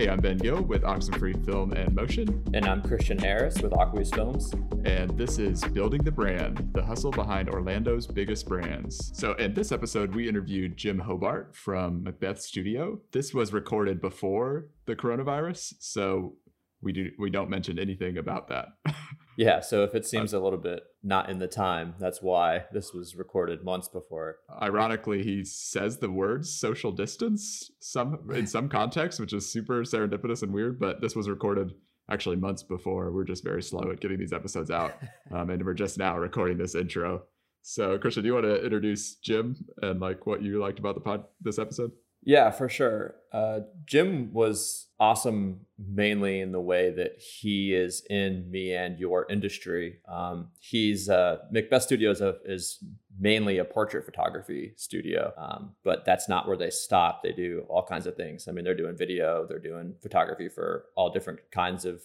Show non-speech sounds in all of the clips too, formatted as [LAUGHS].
Hey, I'm Ben Gill with Oxenfree Film and Motion. And I'm Christian Harris with Aqueous Films. And this is Building the Brand, the hustle behind Orlando's biggest brands. So, in this episode, we interviewed Jim Hobart from Macbeth Studio. This was recorded before the coronavirus, so we do we don't mention anything about that. [LAUGHS] yeah, so if it seems a little bit not in the time, that's why this was recorded months before. Ironically, he says the words social distance some in some context, which is super serendipitous and weird, but this was recorded actually months before. We're just very slow at getting these episodes out. [LAUGHS] Um, and we're just now recording this intro. So, Christian, do you want to introduce Jim and like what you liked about the pod this episode? Yeah, for sure. Uh, Jim was awesome mainly in the way that he is in me and your industry. Um, he's uh, Macbeth Studios is mainly a portrait photography studio, um, but that's not where they stop. They do all kinds of things. I mean, they're doing video, they're doing photography for all different kinds of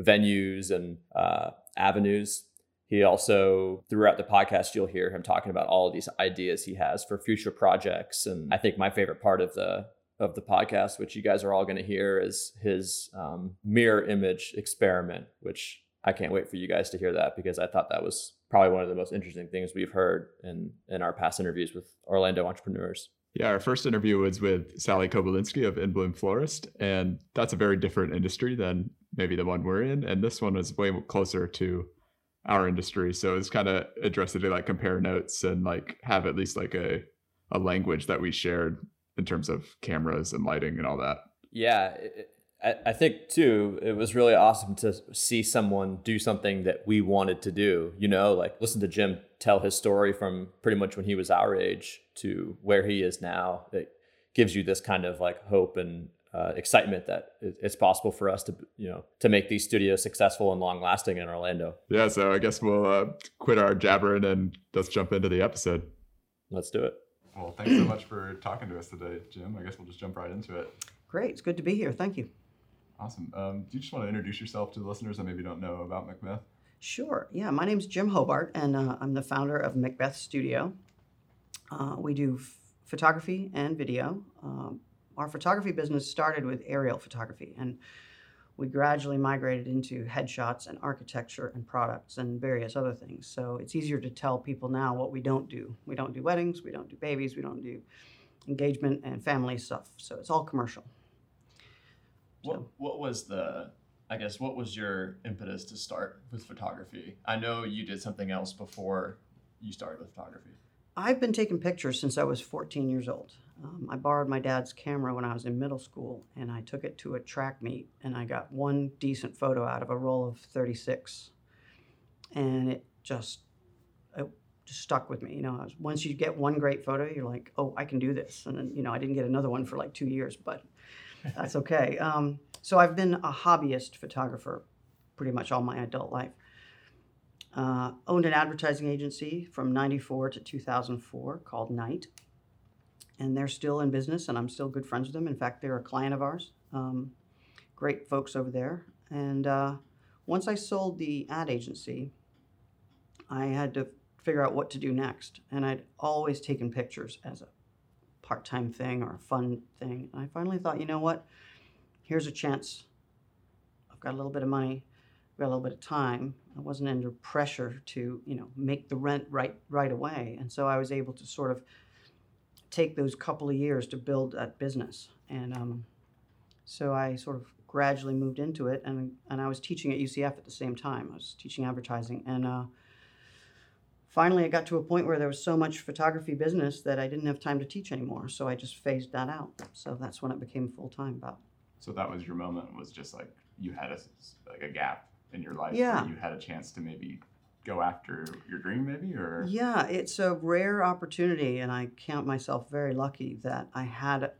venues and uh, avenues. He also, throughout the podcast, you'll hear him talking about all of these ideas he has for future projects. And I think my favorite part of the of the podcast, which you guys are all going to hear, is his um, mirror image experiment, which I can't wait for you guys to hear that because I thought that was probably one of the most interesting things we've heard in in our past interviews with Orlando entrepreneurs. Yeah, our first interview was with Sally Kobolinsky of In Bloom Florist, and that's a very different industry than maybe the one we're in. And this one was way closer to our industry. So it's kind of interesting to like compare notes and like have at least like a a language that we shared in terms of cameras and lighting and all that. Yeah, it, I, I think too, it was really awesome to see someone do something that we wanted to do. You know, like listen to Jim tell his story from pretty much when he was our age to where he is now. It gives you this kind of like hope and uh, excitement that it's possible for us to you know to make these studios successful and long lasting in Orlando. Yeah, so I guess we'll uh, quit our jabbering and let's jump into the episode. Let's do it. Well, thanks so much for talking to us today, Jim. I guess we'll just jump right into it. Great, it's good to be here. Thank you. Awesome. Um, do you just want to introduce yourself to the listeners that maybe don't know about Macbeth? Sure. Yeah, my name is Jim Hobart, and uh, I'm the founder of Macbeth Studio. Uh, we do f- photography and video. Um, our photography business started with aerial photography, and we gradually migrated into headshots and architecture and products and various other things. So it's easier to tell people now what we don't do. We don't do weddings, we don't do babies, we don't do engagement and family stuff. So it's all commercial. What so. what was the I guess what was your impetus to start with photography? I know you did something else before you started with photography. I've been taking pictures since I was 14 years old. Um, I borrowed my dad's camera when I was in middle school, and I took it to a track meet, and I got one decent photo out of a roll of 36, and it just it just stuck with me. You know, was, once you get one great photo, you're like, oh, I can do this, and then you know, I didn't get another one for like two years, but that's [LAUGHS] okay. Um, so I've been a hobbyist photographer pretty much all my adult life. Uh, owned an advertising agency from 94 to 2004 called Night and they're still in business, and I'm still good friends with them. In fact, they're a client of ours. Um, great folks over there. And uh, once I sold the ad agency, I had to figure out what to do next. And I'd always taken pictures as a part time thing or a fun thing. And I finally thought, you know what? Here's a chance. I've got a little bit of money, I've got a little bit of time. I wasn't under pressure to, you know, make the rent right right away. And so I was able to sort of take those couple of years to build that business. And um, so I sort of gradually moved into it, and and I was teaching at UCF at the same time. I was teaching advertising, and uh, finally I got to a point where there was so much photography business that I didn't have time to teach anymore. So I just phased that out. So that's when it became full time. About. So that was your moment. Was just like you had a like a gap in your life. Yeah. you had a chance to maybe go after your dream maybe or? Yeah it's a rare opportunity and i count myself very lucky that i had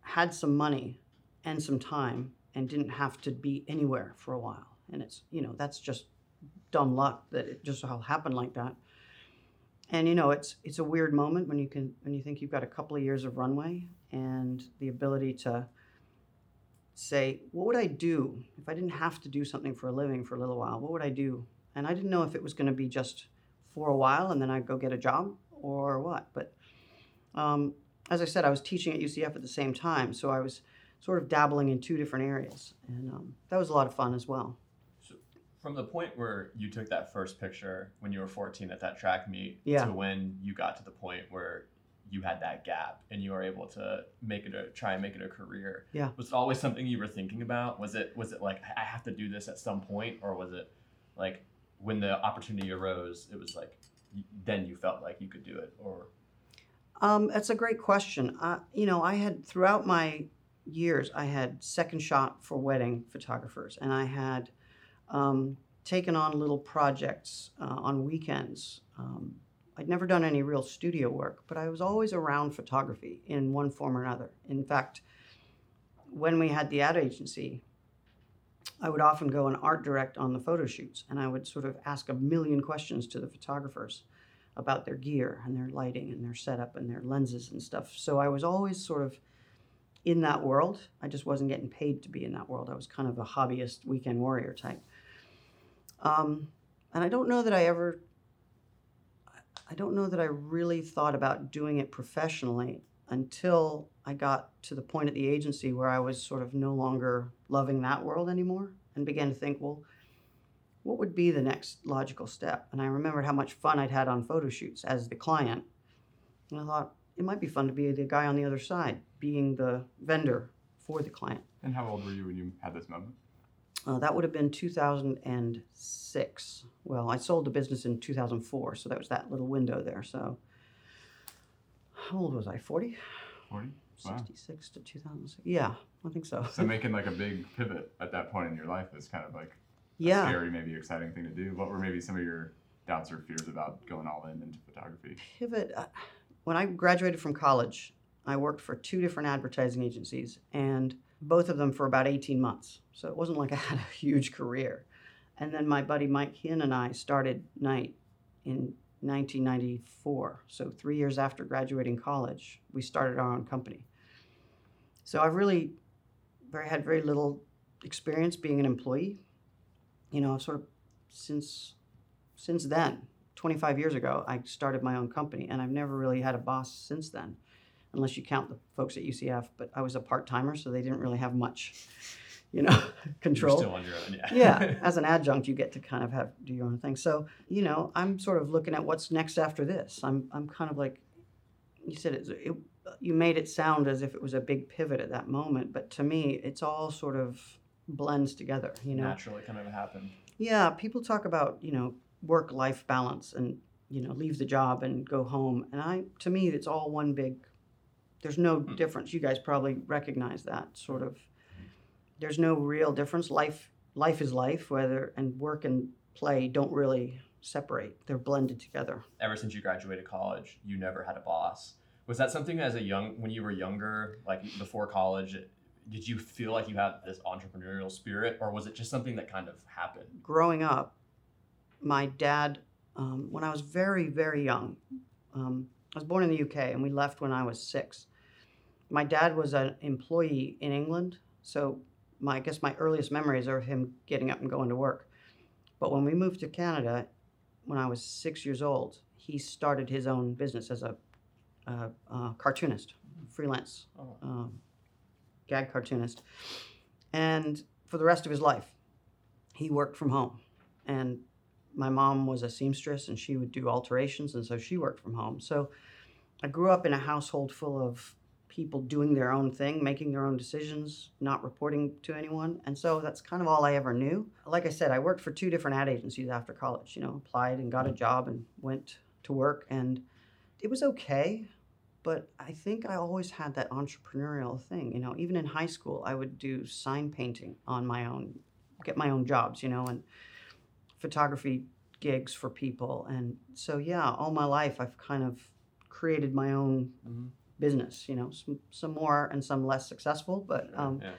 had some money and some time and didn't have to be anywhere for a while. And it's you know that's just dumb luck that it just all happened like that. And you know it's it's a weird moment when you can when you think you've got a couple of years of runway and the ability to say what would i do if i didn't have to do something for a living for a little while? What would i do and I didn't know if it was going to be just for a while and then I'd go get a job or what. But um, as I said, I was teaching at UCF at the same time, so I was sort of dabbling in two different areas, and um, that was a lot of fun as well. So from the point where you took that first picture when you were 14 at that track meet Yeah. to when you got to the point where you had that gap and you were able to make it a try and make it a career. Yeah. Was it always something you were thinking about? Was it was it like I have to do this at some point, or was it like when the opportunity arose, it was like then you felt like you could do it, or Um, that's a great question. Uh, you know, I had throughout my years, I had second shot for wedding photographers, and I had um, taken on little projects uh, on weekends. Um, I'd never done any real studio work, but I was always around photography in one form or another. In fact, when we had the ad agency, I would often go and art direct on the photo shoots, and I would sort of ask a million questions to the photographers about their gear and their lighting and their setup and their lenses and stuff. So I was always sort of in that world. I just wasn't getting paid to be in that world. I was kind of a hobbyist weekend warrior type. Um, and I don't know that I ever, I don't know that I really thought about doing it professionally until I got to the point at the agency where I was sort of no longer loving that world anymore and began to think, well, what would be the next logical step? And I remembered how much fun I'd had on photo shoots as the client. And I thought it might be fun to be the guy on the other side, being the vendor for the client. And how old were you when you had this moment? Uh, that would have been 2006. Well, I sold the business in 2004, so that was that little window there. So, how old was I? 40? 40? Wow. 66 to 2006. Yeah, I think so. So making like a [LAUGHS] big pivot at that point in your life is kind of like a yeah. scary, maybe exciting thing to do. What were maybe some of your doubts or fears about going all in into photography? pivot. uh, When I graduated from college, I worked for two different advertising agencies, and both of them for about 18 months. So it wasn't like I [LAUGHS] had a huge career. And then my buddy Mike Hinn and I started Night in 1994. So three years after graduating college, we started our own company. So I've really very had very little experience being an employee. You know, sort of since since then, 25 years ago, I started my own company, and I've never really had a boss since then, unless you count the folks at UCF. But I was a part timer, so they didn't really have much, you know, [LAUGHS] control. You're still on your own, yeah. yeah, [LAUGHS] as an adjunct, you get to kind of have do your own thing. So you know, I'm sort of looking at what's next after this. I'm I'm kind of like, you said it, it you made it sound as if it was a big pivot at that moment, but to me, it's all sort of blends together. You know, naturally kind of happened. yeah, people talk about, you know, work life balance and, you know, leave the job and go home. And I to me it's all one big there's no Hmm. difference. You guys probably recognize that sort of there's no real difference. Life life is life, whether and work and play don't really separate. They're blended together. Ever since you graduated college, you never had a boss. Was that something as a young when you were younger, like before college? Did you feel like you had this entrepreneurial spirit, or was it just something that kind of happened? growing up, my dad, um, when I was very, very young, um, I was born in the UK and we left when I was six. My dad was an employee in England, so my, I guess my earliest memories are of him getting up and going to work. But when we moved to Canada, when I was six years old, he started his own business as a, a, a cartoonist, freelance Oh. um, gag cartoonist. And for the rest of his life, he worked from home. And my mom was a seamstress and she would do alterations, and so she worked from home. So I grew up in a household full of people doing their own thing, making their own decisions, not reporting to anyone. And so that's kind of all I ever knew. Like I said, I worked for two different ad agencies after college, you know, applied and got a job and went to work. And it was okay but I think I always had that entrepreneurial thing. You know, even in high school, I would do sign painting on my own, get my own jobs, you know, and photography gigs for people. And so, yeah, all my life, I've kind of created my own Mhm. Business, you know, some, some more and some less successful. But um, yeah.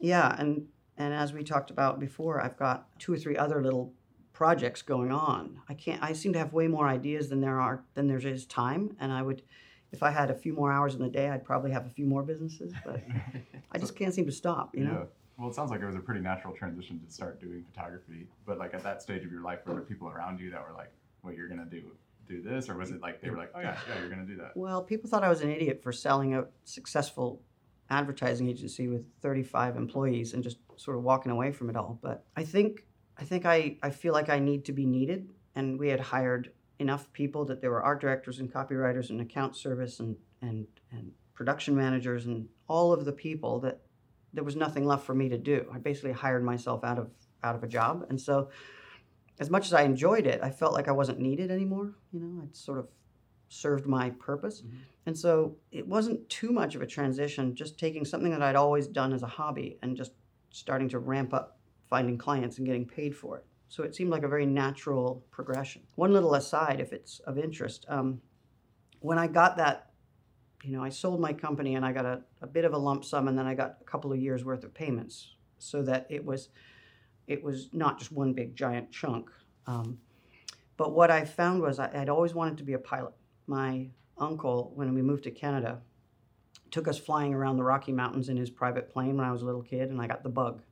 yeah, and and as we talked about before, I've got two or three other little projects going on. I can't. I seem to have way more ideas than there are than there is time, and I would, if I had a few more hours in the day, I'd probably have a few more businesses. But [LAUGHS] I just can't seem to stop. You know. Yeah. Well, it sounds like it was a pretty natural transition to start doing photography. But like at that stage of your life, were there people around you that were like, "What you're gonna do? Do this?" Or was it like they were like, "Oh yeah, yeah, you're gonna do that"? Well, people thought I was an idiot for selling a successful advertising agency with 35 employees and just sort of walking away from it all. But I think I think I, I feel like I need to be needed. And we had hired enough people that there were art directors and copywriters and account service and, and, and production managers and all of the people that there was nothing left for me to do. I basically hired myself out of out of a job. And so as much as I enjoyed it, I felt like I wasn't needed anymore. You know, I'd sort of served my purpose. Mhm. And so it wasn't too much of a transition, just taking something that I'd always done as a hobby and just starting to ramp up finding clients and getting paid for it. So it seemed like a very natural progression. One little aside, if it's of interest, um, when I got that, you know, I sold my company and I got a, a bit of a lump sum, and then I got a couple of years worth of payments, so that it was, it was not just one big giant chunk. Um, but what I found was I, I'd always wanted to be a pilot. My uncle, when we moved to Canada, took us flying around the Rocky Mountains in his private plane when I was a little kid, and I got the bug.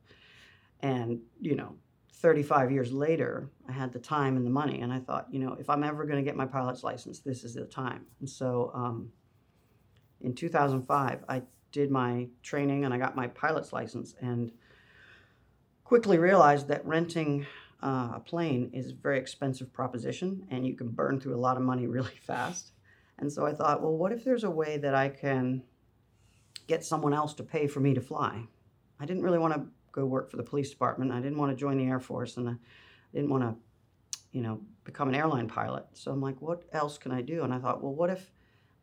And, you know, 35 years later, I had the time and the money, and I thought, you know, if I'm ever going to get my pilot's license, this is the time. And so um, in 2005, I did my training and I got my pilot's license, and quickly realized that renting uh, a plane is a very expensive proposition, and you can burn through a lot of money [LAUGHS] really fast. And so I thought, well, what if there's a way that I can get someone else to pay for me to fly? I didn't really want to go work for the police department. I didn't want to join the Air Force, and I didn't want to, you know, become an airline pilot. So I'm like, what else can I do? And I thought, well, what if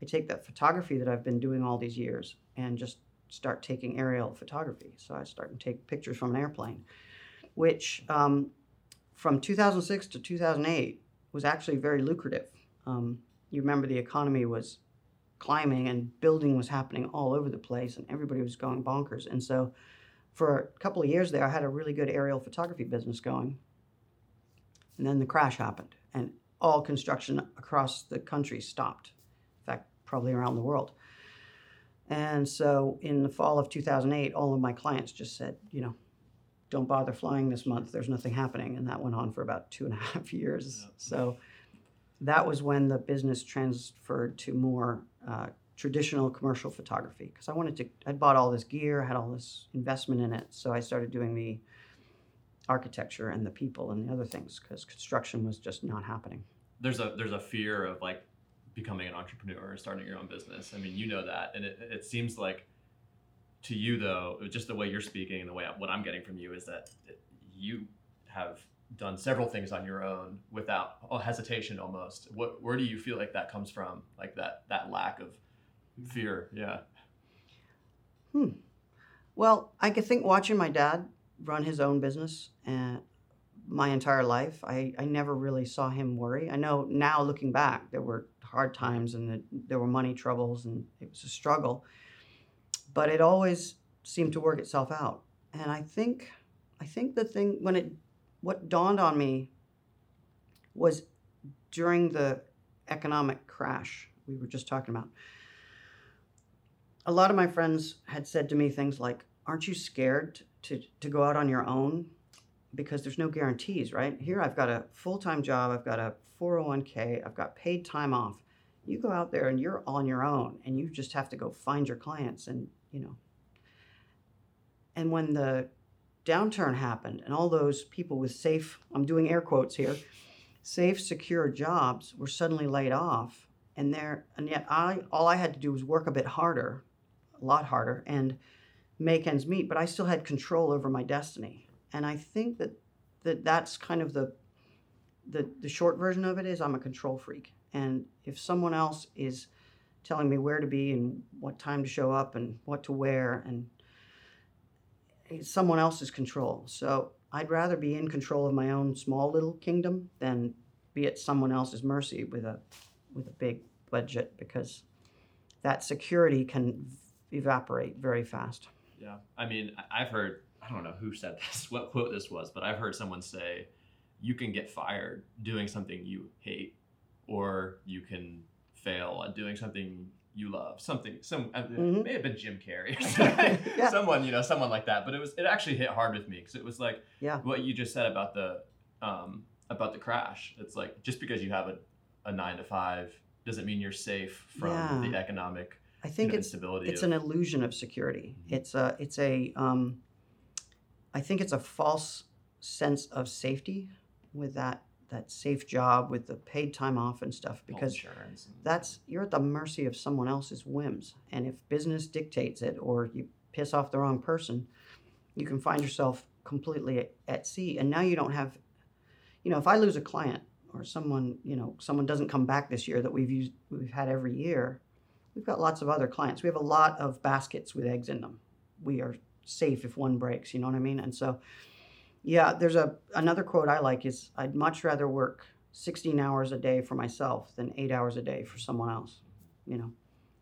I take that photography that I've been doing all these years and just start taking aerial photography? So I started to take pictures from an airplane, which um, from 2006 to 2008 was actually very lucrative. Um, you remember the economy was climbing and building was happening all over the place and everybody was going bonkers. And so for a couple of years there, I had a really good aerial photography business going. And then the crash happened and all construction across the country stopped. In fact, probably around the world. And so in the fall of 2008, all of my clients just said, you know, don't bother flying this month. There's nothing happening. And that went on for about two and a [LAUGHS] half years. Yeah. So that was when the business transferred to more uh, traditional commercial photography because I wanted to, I'd bought all this gear, had all this investment in it. So I started doing the architecture and the people and the other things because construction was just not happening. there's a there's a fear of like becoming an entrepreneur and starting your own business. I mean, you know that, and it, it seems like to you though, just the way you're speaking and the way I, what I'm getting from you is that you have done several things on your own without hesitation almost. What where do you feel like that comes from? Like that that lack of fear? Yeah. hmm Well, I could think watching my dad run his own business uh, my entire life, I, I never really saw him worry. I know now looking back, there were hard times and the, there were money troubles and it was a struggle, but it always seemed to work itself out. And I think, I think the thing when it, what dawned on me was during the economic crash we were just talking about a lot of my friends had said to me things like, Aren't you scared to, to go out on your own? Because there's no guarantees, right? Here I've got a full time job, I've got a 401k, I've got paid time off. You go out there and you're on your own and you just have to go find your clients and, you know. And when the downturn happened and all those people with safe, I'm doing air quotes here, safe, secure jobs were suddenly laid off and there and yet I all I had to do was work a bit harder, a lot harder, and make ends meet. But I still had control over my destiny, and I think that that that's kind of the the the short version of it is I'm a control freak, and if someone else is telling me where to be and what time to show up and what to wear and it's someone else's control. So I'd rather be in control of my own small little kingdom than be at someone else's mercy with a with a big budget because that security can evaporate very fast. Yeah. I mean, I've heard, I don't know who said this, [LAUGHS] what quote this was, but I've heard someone say, you can get fired doing something you hate, or you can fail at doing something you love. Something, some, uh, it Mhm. may have been Jim Carrey or [LAUGHS] something. [LAUGHS] Yeah. someone, you know, someone like that. But it was, it actually hit hard with me because it was like Yeah. what you just said about the, um, about the crash. It's like just because you have a, a nine to five doesn't mean you're safe from Yeah. the economic I think know, it's instability it's of- an illusion of security. Mhm. It's a it's a um, I think it's a false sense of safety with that that safe job with the paid time off and stuff because insurance that's you're at the mercy of someone else's whims. And if business dictates it or you piss off the wrong person you can find yourself completely at, at sea. And now you don't have you know if i lose a client or someone you know someone doesn't come back this year that we've used we've had every year we've got lots of other clients. We have a lot of baskets with eggs in them. We are safe if one breaks you know what i mean? And so yeah there's a another quote i like is i'd much rather work 16 hours a day for myself than eight hours a day for someone else. You know,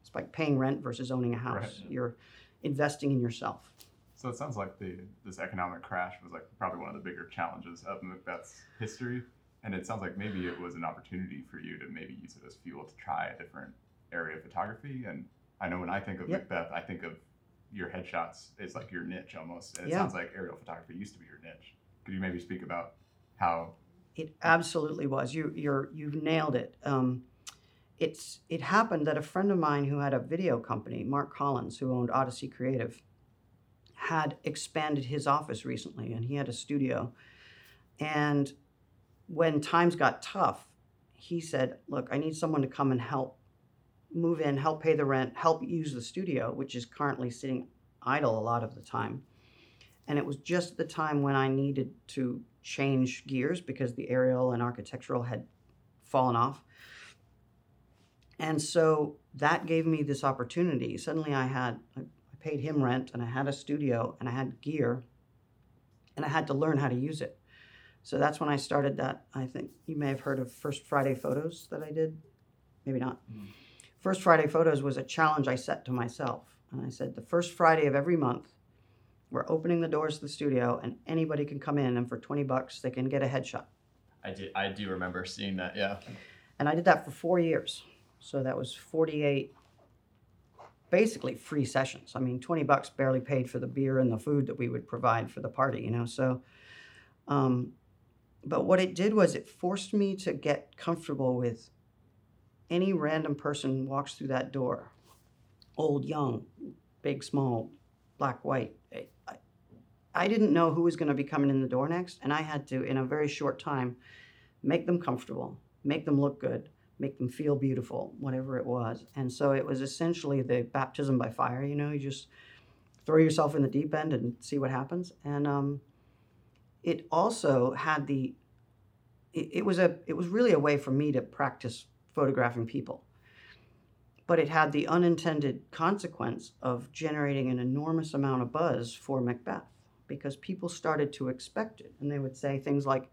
it's like paying rent versus owning a house. Right. You're investing in yourself. So it sounds like the this economic crash was like probably one of the bigger challenges of Macbeth's history, and it sounds like maybe it was an opportunity for you to maybe use it as fuel to try a different area of photography. And I know when I think of Yep. Macbeth, I think of your headshots is like your niche almost, and it Yeah. sounds like aerial photography used to be your niche. Could you maybe speak about how? It absolutely was. You you're you've nailed it. Um, it's it happened that a friend of mine who had a video company, Mark Collins, who owned Odyssey Creative, had expanded his office recently, and he had a studio. And when times got tough, he said, "Look, I need someone to come and help move in, help pay the rent, help use the studio, which is currently sitting idle a lot of the time." And it was just the time when I needed to change gears because the aerial and architectural had fallen off. And so that gave me this opportunity. Suddenly I had, I paid him rent and I had a studio and I had gear and I had to learn how to use it. So that's when I started that. I think you may have heard of First Friday Photos that I did. Maybe not. Mm. First Friday Photos was a challenge I set to myself. And I said, the first Friday of every month, we're opening the doors to the studio and anybody can come in and for 20 bucks they can get a headshot. I did. I do remember seeing that. Yeah. And I did that for four years. So that was 48 basically free sessions. I mean, 20 bucks barely paid for the beer and the food that we would provide for the party, you know. So, um, but what it did was it forced me to get comfortable with any random person walks through that door old, young, big, small, black, white. I, I- I didn't know who was going to be coming in the door next, and I had to, in a very short time, make them comfortable, make them look good, make them feel beautiful, whatever it was. And so it was essentially the baptism by fire. You know, you just throw yourself in the deep end and see what happens. And um, it also had the, it, it was a, it was really a way for me to practice photographing people. But it had the unintended consequence of generating an enormous amount of buzz for Macbeth because people started to expect it. And they would say things like,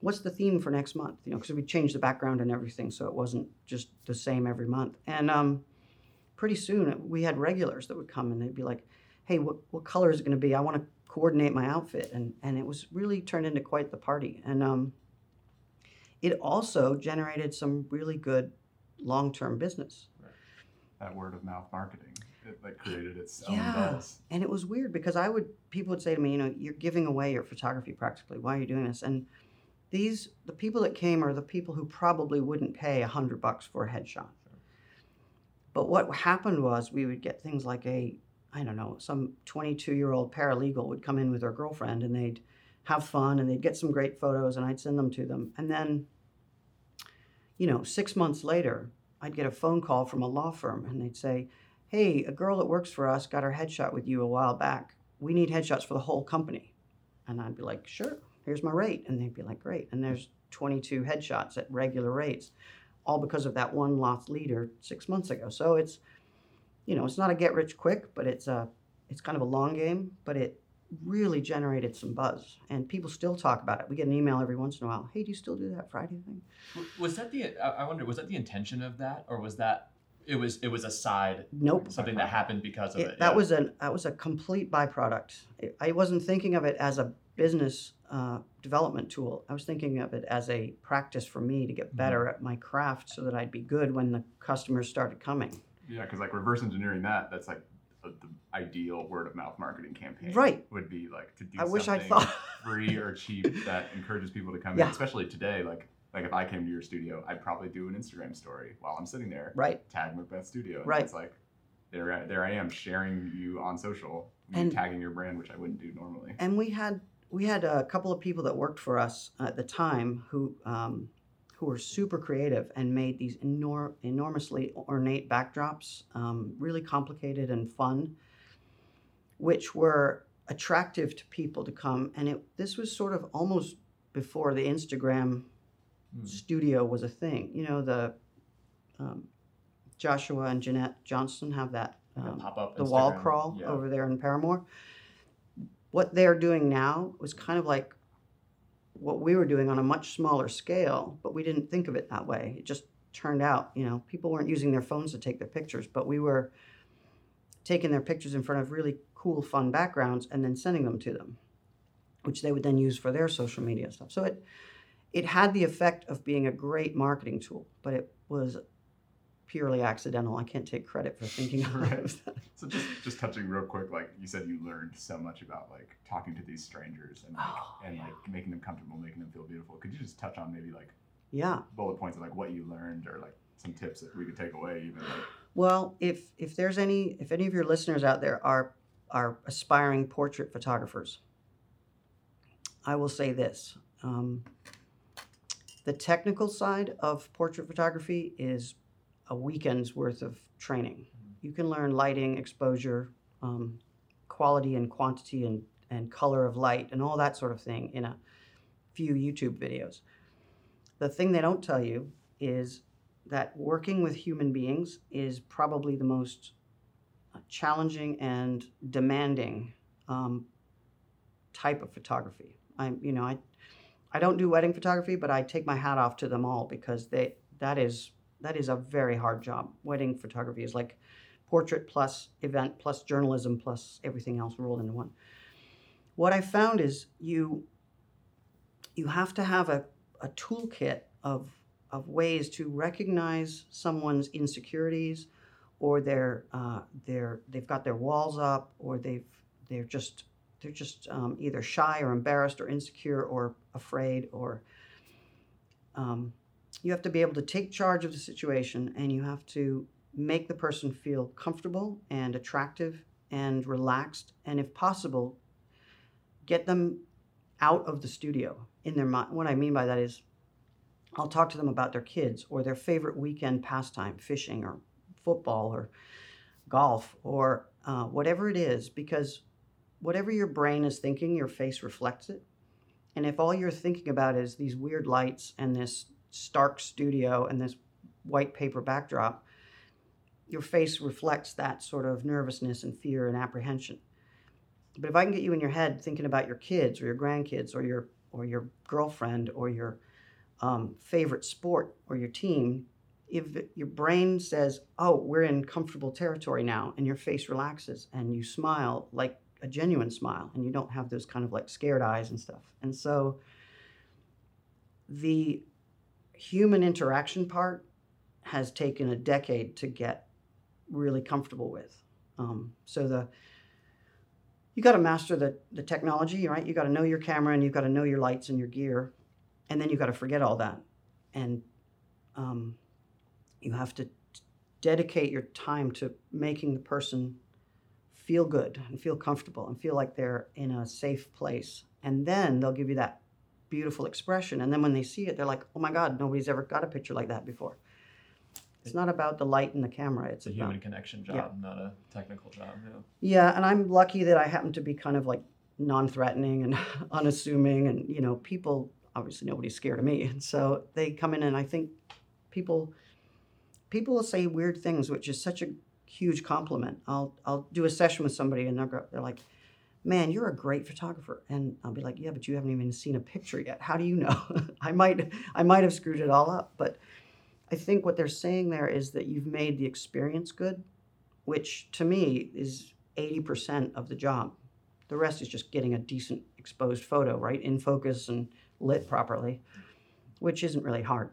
what's the theme for next month? You know, because we changed the background and everything, so it wasn't just the same every month. And um, pretty soon we had regulars that would come and they'd be like, "Hey, what what color is it going to be? I want to coordinate my outfit." And and it was really turned into quite the party. And um, it also generated some really good long term business. That word of mouth marketing it like created its own Yeah. buzz. And it was weird because I would people would say to me, you know, you're giving away your photography practically. Why are you doing this? And these the people that came are the people who probably wouldn't pay a hundred bucks for a headshot. But what happened was we would get things like a I don't know, some 22 year old paralegal would come in with her girlfriend and they'd have fun and they'd get some great photos and I'd send them to them. And then, you know, six months later, I'd get a phone call from a law firm and they'd say, hey, a girl that works for us got her headshot with you a while back. We need headshots for the whole company. And I'd be like, sure, here's my rate. And they'd be like, great. And there's 22 headshots at regular rates, all because of that one loss leader six months ago. So it's, you know, it's not a get rich quick, but it's a, it's kind of a long game, but it really generated some buzz. And people still talk about it. We get an email every once in a while. Hey, do you still do that Friday thing? Was that the? I I wonder. Was that the intention of that, or was that? It was. It was a side. Nope. Something that happened because of it. It, that yeah. was a that was a complete byproduct. I wasn't thinking of it as a business uh, development tool. I was thinking of it as a practice for me to get better at my craft, so that I'd be good when the customers started coming. Yeah, because like reverse engineering that, that's like a, the ideal word of mouth marketing campaign. Right. Would be like to do I wish something thought. [LAUGHS] free or cheap that encourages people to come Yeah. in. Especially today, like like if I came to your studio, I'd probably do an Instagram story while I'm sitting there, right. tag Macbeth Studio. And Right. It's like there there I am sharing you on social, And- tagging your brand, which I wouldn't do normally. and we had we had a couple of people that worked for us at the time who um, who were super creative and made these enor- enormously ornate backdrops, um, really complicated and fun, which were attractive to people to come. And it this was sort of almost before the Instagram Hmm. studio was a thing. You know the um, Joshua and Jeanette Johnson have that um, the wall crawl Yeah. over there in Parramore. What they're doing now was kind of like what we were doing on a much smaller scale, but we didn't think of it that way. It just turned out, you know, people weren't using their phones to take their pictures, but we were taking their pictures in front of really cool, fun backgrounds and then sending them to them, which they would then use for their social media stuff. So it it had the effect of being a great marketing tool, but it was purely accidental. I can't take credit for thinking [LAUGHS] Right. of that. So just just touching real quick, like you said, you learned so much about like talking to these strangers and like, Oh, and yeah. like making them comfortable, making them feel beautiful. Could you just touch on maybe like Yeah. bullet points of like what you learned or like some tips that we could take away even like Well, if if there's any if any of your listeners out there are are aspiring portrait photographers, I will say this: um, the technical side of portrait photography is a weekend's worth of training. You can learn lighting, exposure, um, quality and quantity, and and color of light, and all that sort of thing in a few YouTube videos. The thing they don't tell you is that working with human beings is probably the most challenging and demanding um, type of photography. I, you know, I, I don't do wedding photography, but I take my hat off to them all because they that is that is a very hard job. Wedding photography is like portrait plus event plus journalism plus everything else rolled into one. What I found is you you have to have a, a toolkit of of ways to recognize someone's insecurities or their uh, their they've got their walls up or they've they're just they're just um, either shy or embarrassed or insecure or afraid or um, you have to be able to take charge of the situation and you have to make the person feel comfortable and attractive and relaxed and if possible get them out of the studio. In their mind what i mean by that is I'll talk to them about their kids or their favorite weekend pastime, fishing or football or golf or uh, whatever it is, because whatever your brain is thinking, your face reflects it. And if all you're thinking about is these weird lights and this stark studio and this white paper backdrop, your face reflects that sort of nervousness and fear and apprehension. But if I can get you in your head thinking about your kids or your grandkids or your or your girlfriend or your um, favorite sport or your team, if your brain says, "Oh, we're in comfortable territory now," and your face relaxes and you smile like a genuine smile, and you don't have those kind of like scared eyes and stuff, and so the human interaction part has taken a decade to get really comfortable with. Um, so the you got to master the the technology, right? You got to know your camera and you've got to know your lights and your gear and then you got to forget all that and um, you have to dedicate your time to making the person feel good and feel comfortable and feel like they're in a safe place and then they'll give you that beautiful expression and then when they see it they're like oh my god nobody's ever got a picture like that before it's not about the light and the camera it's a about human connection job, yeah. not a technical job. Yeah. yeah, and I'm lucky that I happen to be kind of like non-threatening and [LAUGHS] unassuming, and you know, people obviously nobody's scared of me, and so they come in, and I think people people will say weird things, which is such a huge compliment. I'll I'll do a session with somebody, and they're go- they're like, "Man, you're a great photographer," and I'll be like, "Yeah, but you haven't even seen a picture yet. How do you know? [LAUGHS] I might I might have screwed it all up, but." I think what they're saying there is that you've made the experience good, which to me is 80% of the job. The rest is just getting a decent exposed photo, right? In focus and lit properly, which isn't really hard.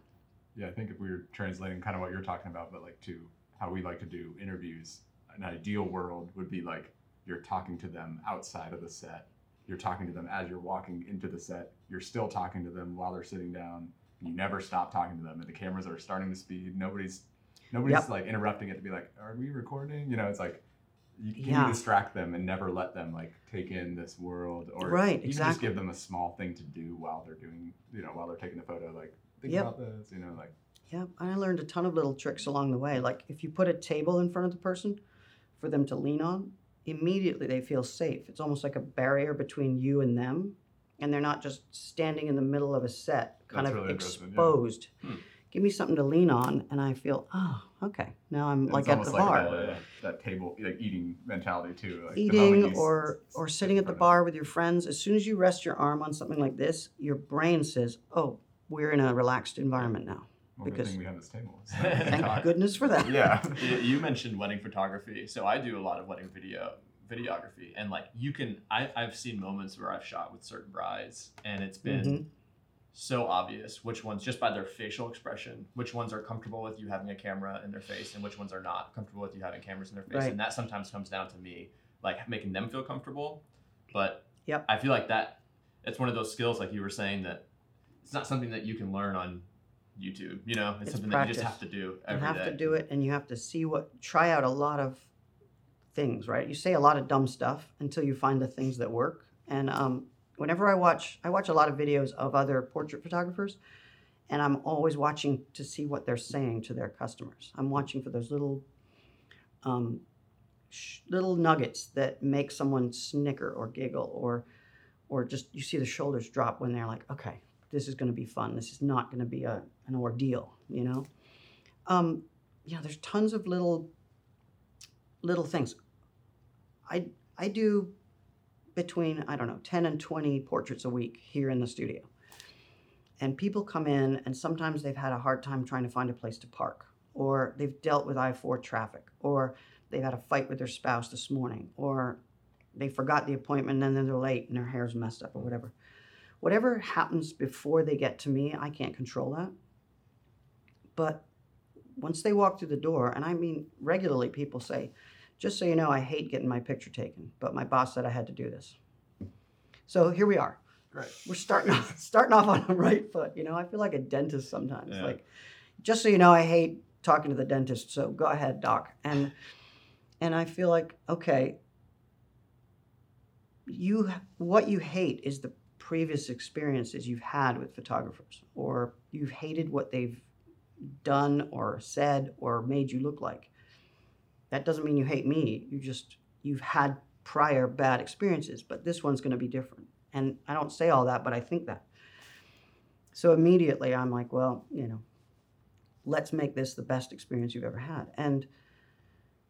Yeah, I think if we were translating kind of what you're talking about, but like to how we like to do interviews, an ideal world would be like you're talking to them outside of the set. You're talking to them as you're walking into the set. You're still talking to them while they're sitting down. You never stop talking to them, and the cameras are starting to speed. Nobody's Nobody's Yep. like interrupting it to be like, "Are we recording?" You know, it's like you can Yeah. distract them and never let them like take in this world, or Right, even just give them a small thing to do while they're doing, you know, while they're taking the photo. Like, think Yep. about this, you know, like Yeah, and I learned a ton of little tricks along the way. Like if you put a table in front of the person for them to lean on, immediately they feel safe. It's almost like a barrier between you and them, and they're not just standing in the middle of a set, kind That's of really interesting, yeah. exposed. Hmm. Give me something to lean on, and I feel, oh, okay, now I'm it's like at the almost bar. like that, that table, like eating mentality too. Like eating or or sitting at the bar with your friends as soon as you rest your arm on something like this your brain says oh we're in a relaxed environment now Well, good because- thing we have this table. so Thank we can thank talk. goodness for that Yeah. [LAUGHS] you, you mentioned wedding photography, so I do a lot of wedding video videography, and like you can, I, I've seen moments where I've shot with certain brides, and it's been Mhm. so obvious which ones, just by their facial expression, which ones are comfortable with you having a camera in their face, and which ones are not comfortable with you having cameras in their face, Right. and that sometimes comes down to me, like making them feel comfortable, but Yep. I feel like that it's one of those skills, like you were saying, that it's not something that you can learn on YouTube. You know, it's, It's something that you just have to do you have day. to do it and you have to see what try out a lot of things right you say a lot of dumb stuff until you find the things that work and um, whenever i watch i watch a lot of videos of other portrait photographers and i'm always watching to see what they're saying to their customers i'm watching for those little um, sh- little nuggets that make someone snicker or giggle or or just you see the shoulders drop when they're like okay this is going to be fun. This is not going to be a, an ordeal you know? Um, you know there's tons of little little things. I i do between i don't know 10 and 20 portraits a week here in the studio. And people come in and sometimes they've had a hard time trying to find a place to park or they've dealt with I-4 traffic or they've had a fight with their spouse this morning or they forgot the appointment and then they're late and their hair's messed up or whatever whatever happens before they get to me i can't control that but once they walk through the door, and I mean regularly, people say, just so you know, I hate getting my picture taken, but my boss said I had to do this. So here we are. Right. We're starting off, [LAUGHS] starting off on the right foot. You know, I feel like a dentist sometimes. Yeah. Like, just so you know, I hate talking to the dentist. So go ahead, doc. And and I feel like okay, you what you hate is the previous experiences you've had with photographers, or you've hated what they've done or said or made you look like. That doesn't mean you hate me. You just you've had prior bad experiences, but this one's going to be different. And I don't say all that, but I think that. So immediately I'm like, well, you know, let's make this the best experience you've ever had. And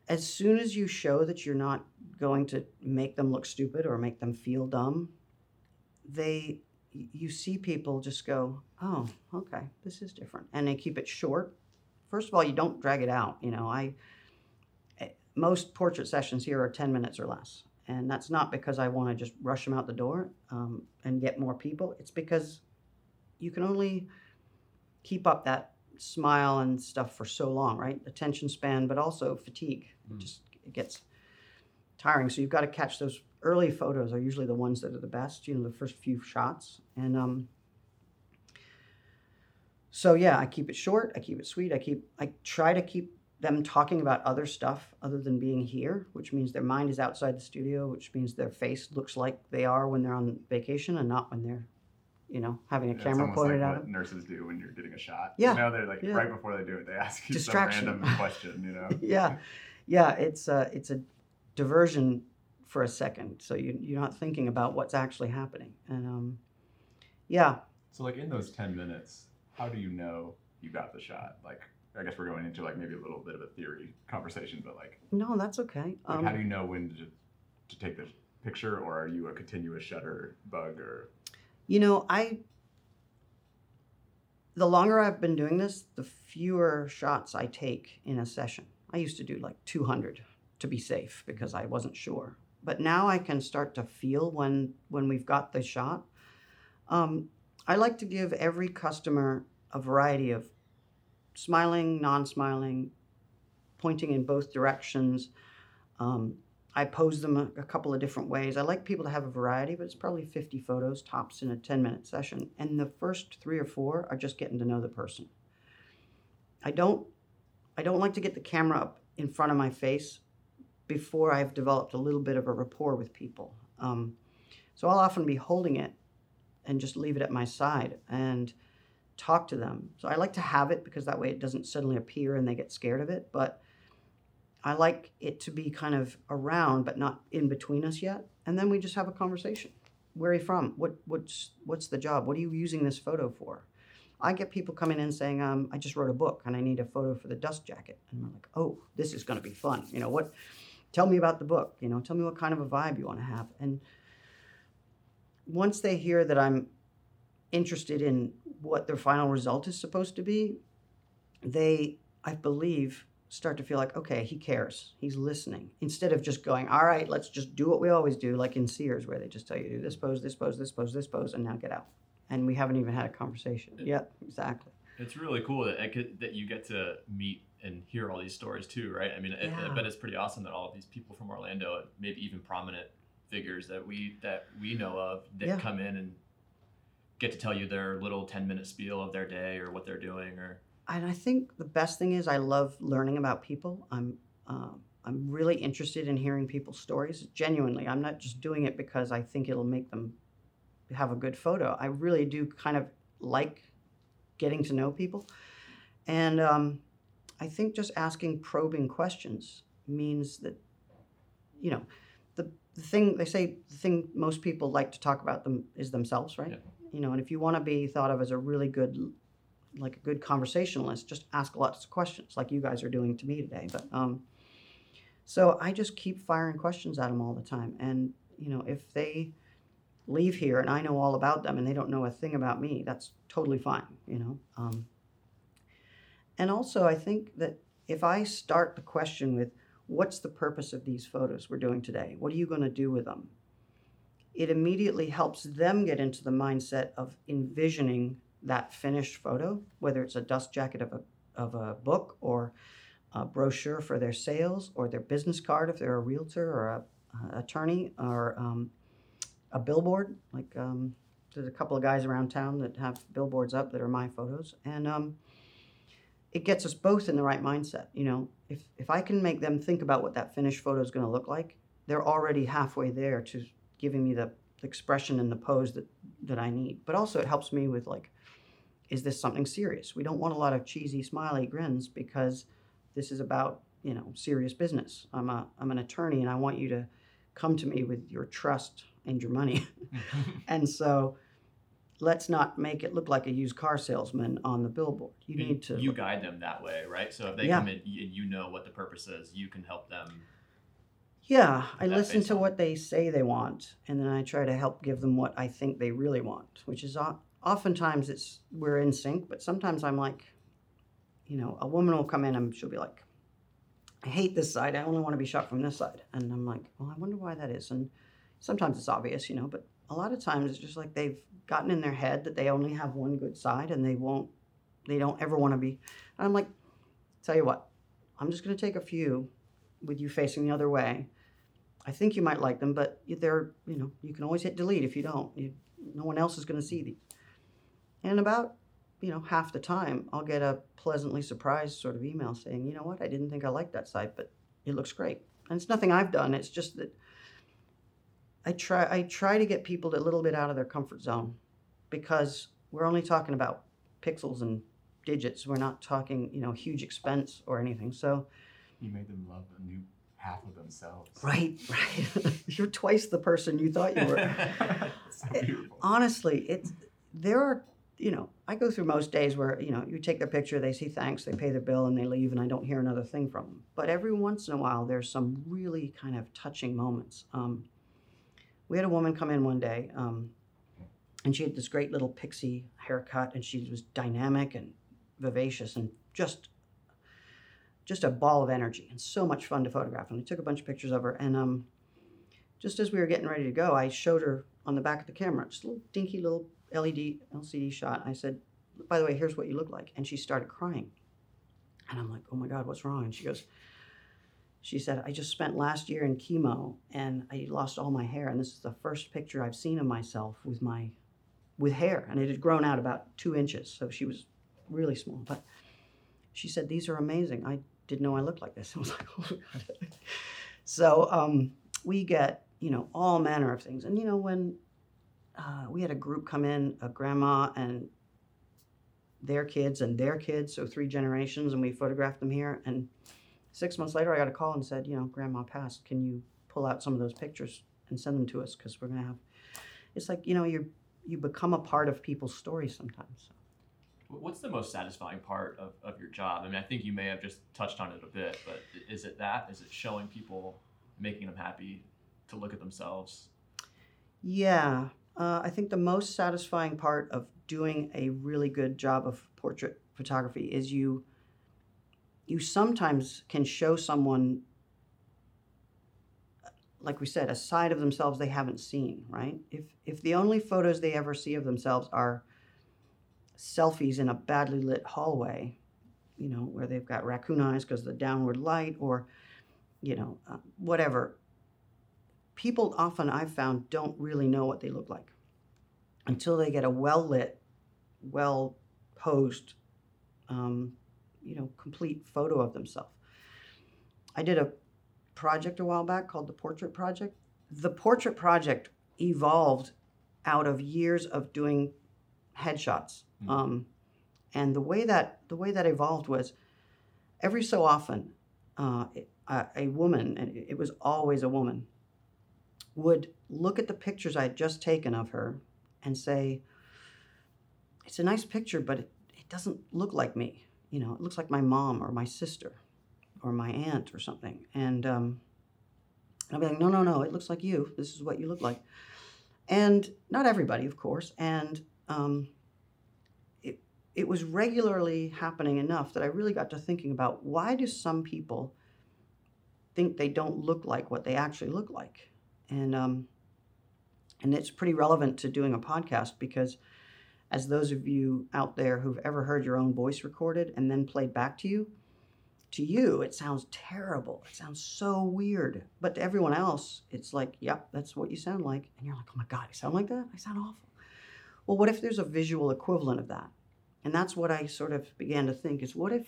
as soon as you show that you're not going to make them look stupid or make them feel dumb, they you see people just go, "Oh, okay, this is different," and they keep it short. First of all, you don't drag it out. You know, I eh, most portrait sessions here are ten minutes or less, and that's not because I want to just rush them out the door um, and get more people. It's because you can only keep up that smile and stuff for so long, right? Attention span, but also fatigue. It Mm. just it gets tiring. So you've got to catch those early photos are usually the ones that are the best. You know, the first few shots, and um. So yeah, I keep it short. I keep it sweet. I keep. I try to keep them talking about other stuff other than being here, which means their mind is outside the studio, which means their face looks like they are when they're on vacation and not when they're, you know, having a Yeah, camera pointed like at what them. nurses do when you're getting a shot. Yeah, You know, they're like yeah. right before they do it, they ask you some random question. You know. [LAUGHS] yeah, yeah. It's a it's a diversion for a second, so you you're not thinking about what's actually happening, and um, yeah, So like in those ten minutes, how do you know you got the shot? Like I guess we're going into like maybe a little bit of a theory conversation, but like, no, that's okay. like Um, how do you know when to to take the picture, or are you a continuous shutter bug, or You know, I the longer I've been doing this, the fewer shots I take in a session. I used to do like 200 to be safe because I wasn't sure. But now I can start to feel when when we've got the shot. Um, I like to give every customer a variety of smiling, non-smiling, pointing in both directions. Um, I pose them a, a couple of different ways. I like people to have a variety, but it's probably 50 photos tops in a 10 minute session. And the first three or four are just getting to know the person. I don't I don't like to get the camera up in front of my face before I've developed a little bit of a rapport with people. Um, so I'll often be holding it and just leave it at my side and talk to them. So I like to have it because that way it doesn't suddenly appear and they get scared of it. But I like it to be kind of around, but not in between us yet. And then we just have a conversation. Where are you from? What what's what's the job? What are you using this photo for? I get people coming in saying, um, I just wrote a book and I need a photo for the dust jacket. And I'm like, oh, this is going to be fun. You know, what, tell me about the book. You know, tell me what kind of a vibe you want to have. And once they hear that I'm interested in what their final result is supposed to be, they, I believe, start to feel like, okay, he cares. He's listening. Instead of just going, all right, let's just do what we always do, like in Sears, where they just tell you do this pose, this pose, this pose, this pose, and now get out and we haven't even had a conversation. Uh, it- Yeah, exactly. It's really cool that I could, that you get to meet and hear all these stories too, right? I mean, it, I Yeah. bet it's pretty awesome that all of these people from Orlando, maybe even prominent figures that we that we know of, that Yeah. come in and get to tell you their little ten minute spiel of their day or what they're doing or And I think the best thing is I love learning about people. I'm um, I'm really interested in hearing people's stories. Genuinely, I'm not just doing it because I think it'll make them have a good photo. I really do kind of like getting to know people, and um, I think just asking probing questions means that you know the the thing they say the thing most people like to talk about them is themselves, right? Yeah. You know, and if you want to be thought of as a really good like a good conversationalist, just ask lots of questions, like you guys are doing to me today. But um, so I just keep firing questions at them all the time, and you know, if they leave here and I know all about them and they don't know a thing about me, that's totally fine. You know, um, and also I think that if I start the question with, "What's the purpose of these photos we're doing today? What are you going to do with them?" It immediately helps them get into the mindset of envisioning that finished photo, whether it's a dust jacket of a, of a book or a brochure for their sales or their business card if they're a realtor or a, attorney or um, a billboard. Like um, there's a couple of guys around town that have billboards up that are my photos, and um, it gets us both in the right mindset. You know, if if I can make them think about what that finished photo is going to look like, they're already halfway there to giving me the expression and the pose that that I need. But also, it helps me with like is this something serious? We don't want a lot of cheesy, smiley grins because this is about you know serious business. I'm a I'm an attorney, and I want you to come to me with your trust and your money. Mm-hmm. [LAUGHS] and so, let's not make it look like a used car salesman on the billboard. You you, need to. you guide them that way, right? So if they Yeah. come in and you know what the purpose is, you can help them. yeah, I listen to on- what they say they want, and then I try to help give them what I think they really want, which is oftentimes it's we're in sync, but sometimes I'm like, you know, a woman will come in and she'll be like, I hate this side. I only want to be shot from this side. And I'm like, well, I wonder why that is. And sometimes it's obvious, you know, but a lot of times it's just like they've gotten in their head that they only have one good side and they won't, they don't ever want to be. And I'm like, tell you what, I'm just going to take a few with you facing the other way. I think you might like them, but they're, you know, you can always hit delete if you don't. You, no one else is going to see these. And about you know, half the time I'll get a pleasantly surprised sort of email saying, you know what, I didn't think I liked that site, but it looks great. And it's nothing I've done. It's just that I try I try to get people a little bit out of their comfort zone because we're only talking about pixels and digits. We're not talking, you know, huge expense or anything. So You made them love a new half of themselves. right, [LAUGHS] right. You're twice the person you thought you were. [LAUGHS] so beautiful. honestly, it's there are you know I go through most days where you know you take their picture, they say thanks, they pay their bill, and they leave, and I don't hear another thing from them. But every once in a while, there's some really kind of touching moments. Um, we had a woman come in one day, um, and she had this great little pixie haircut, and she was dynamic and vivacious and just just a ball of energy and so much fun to photograph. And we took a bunch of pictures of her, and um, just as we were getting ready to go, I showed her on the back of the camera, just a little dinky little LED LCD shot. I said, "By the way, here's what you look like," and she started crying. And I'm like, "Oh my God, what's wrong?" And she goes, "She said I just spent last year in chemo, and I lost all my hair, and this is the first picture I've seen of myself with my with hair, and it had grown out about two inches, so she was really small, but." she said, These are amazing. I didn't know I looked like this. [LAUGHS] I was like, Oh, God. So um, we get, you know, all manner of things. And, you know, when uh, we had a group come in, a grandma and their kids and their kids, so three generations, and we photographed them here. And six months later, I got a call and said, you know, grandma passed. Can you pull out some of those pictures and send them to us? Because we're going to have, it's like, you know, you you become a part of people's stories sometimes. What's the most satisfying part of, of your job? I mean, I think you may have just touched on it a bit, but is it that? Is it showing people, making them happy to look at themselves? Yeah, uh, I think the most satisfying part of doing a really good job of portrait photography is you you sometimes can show someone like we said a side of themselves they haven't seen right? If if the only photos they ever see of themselves are selfies in a badly lit hallway you know where they've got raccoon eyes because of the downward light or you know uh, whatever people often i've found don't really know what they look like until they get a well lit well posed um, you know complete photo of themselves. I did a project a while back called the portrait project. The portrait project evolved out of years of doing headshots. Mm. um, and the way that the way that evolved was every so often uh, a, a woman and it was always a woman would look at the pictures i had just taken of her and say it's a nice picture but it, it doesn't look like me you know it looks like my mom or my sister or my aunt or something. And um, i'll be like no no no it looks like you. This is what you look like. And not everybody of course. And um, it, it was regularly happening enough that i really got to thinking about why do some people think they don't look like what they actually look like? And um, and it's pretty relevant to doing a podcast because as those of you out there who've ever heard your own voice recorded and then played back to you to you it sounds terrible. It sounds so weird. But to everyone else it's like yep that's what you sound like. And you're like oh my god i sound like that? I sound awful. Well what if there's a visual equivalent of that? And that's what i sort of began to think is what if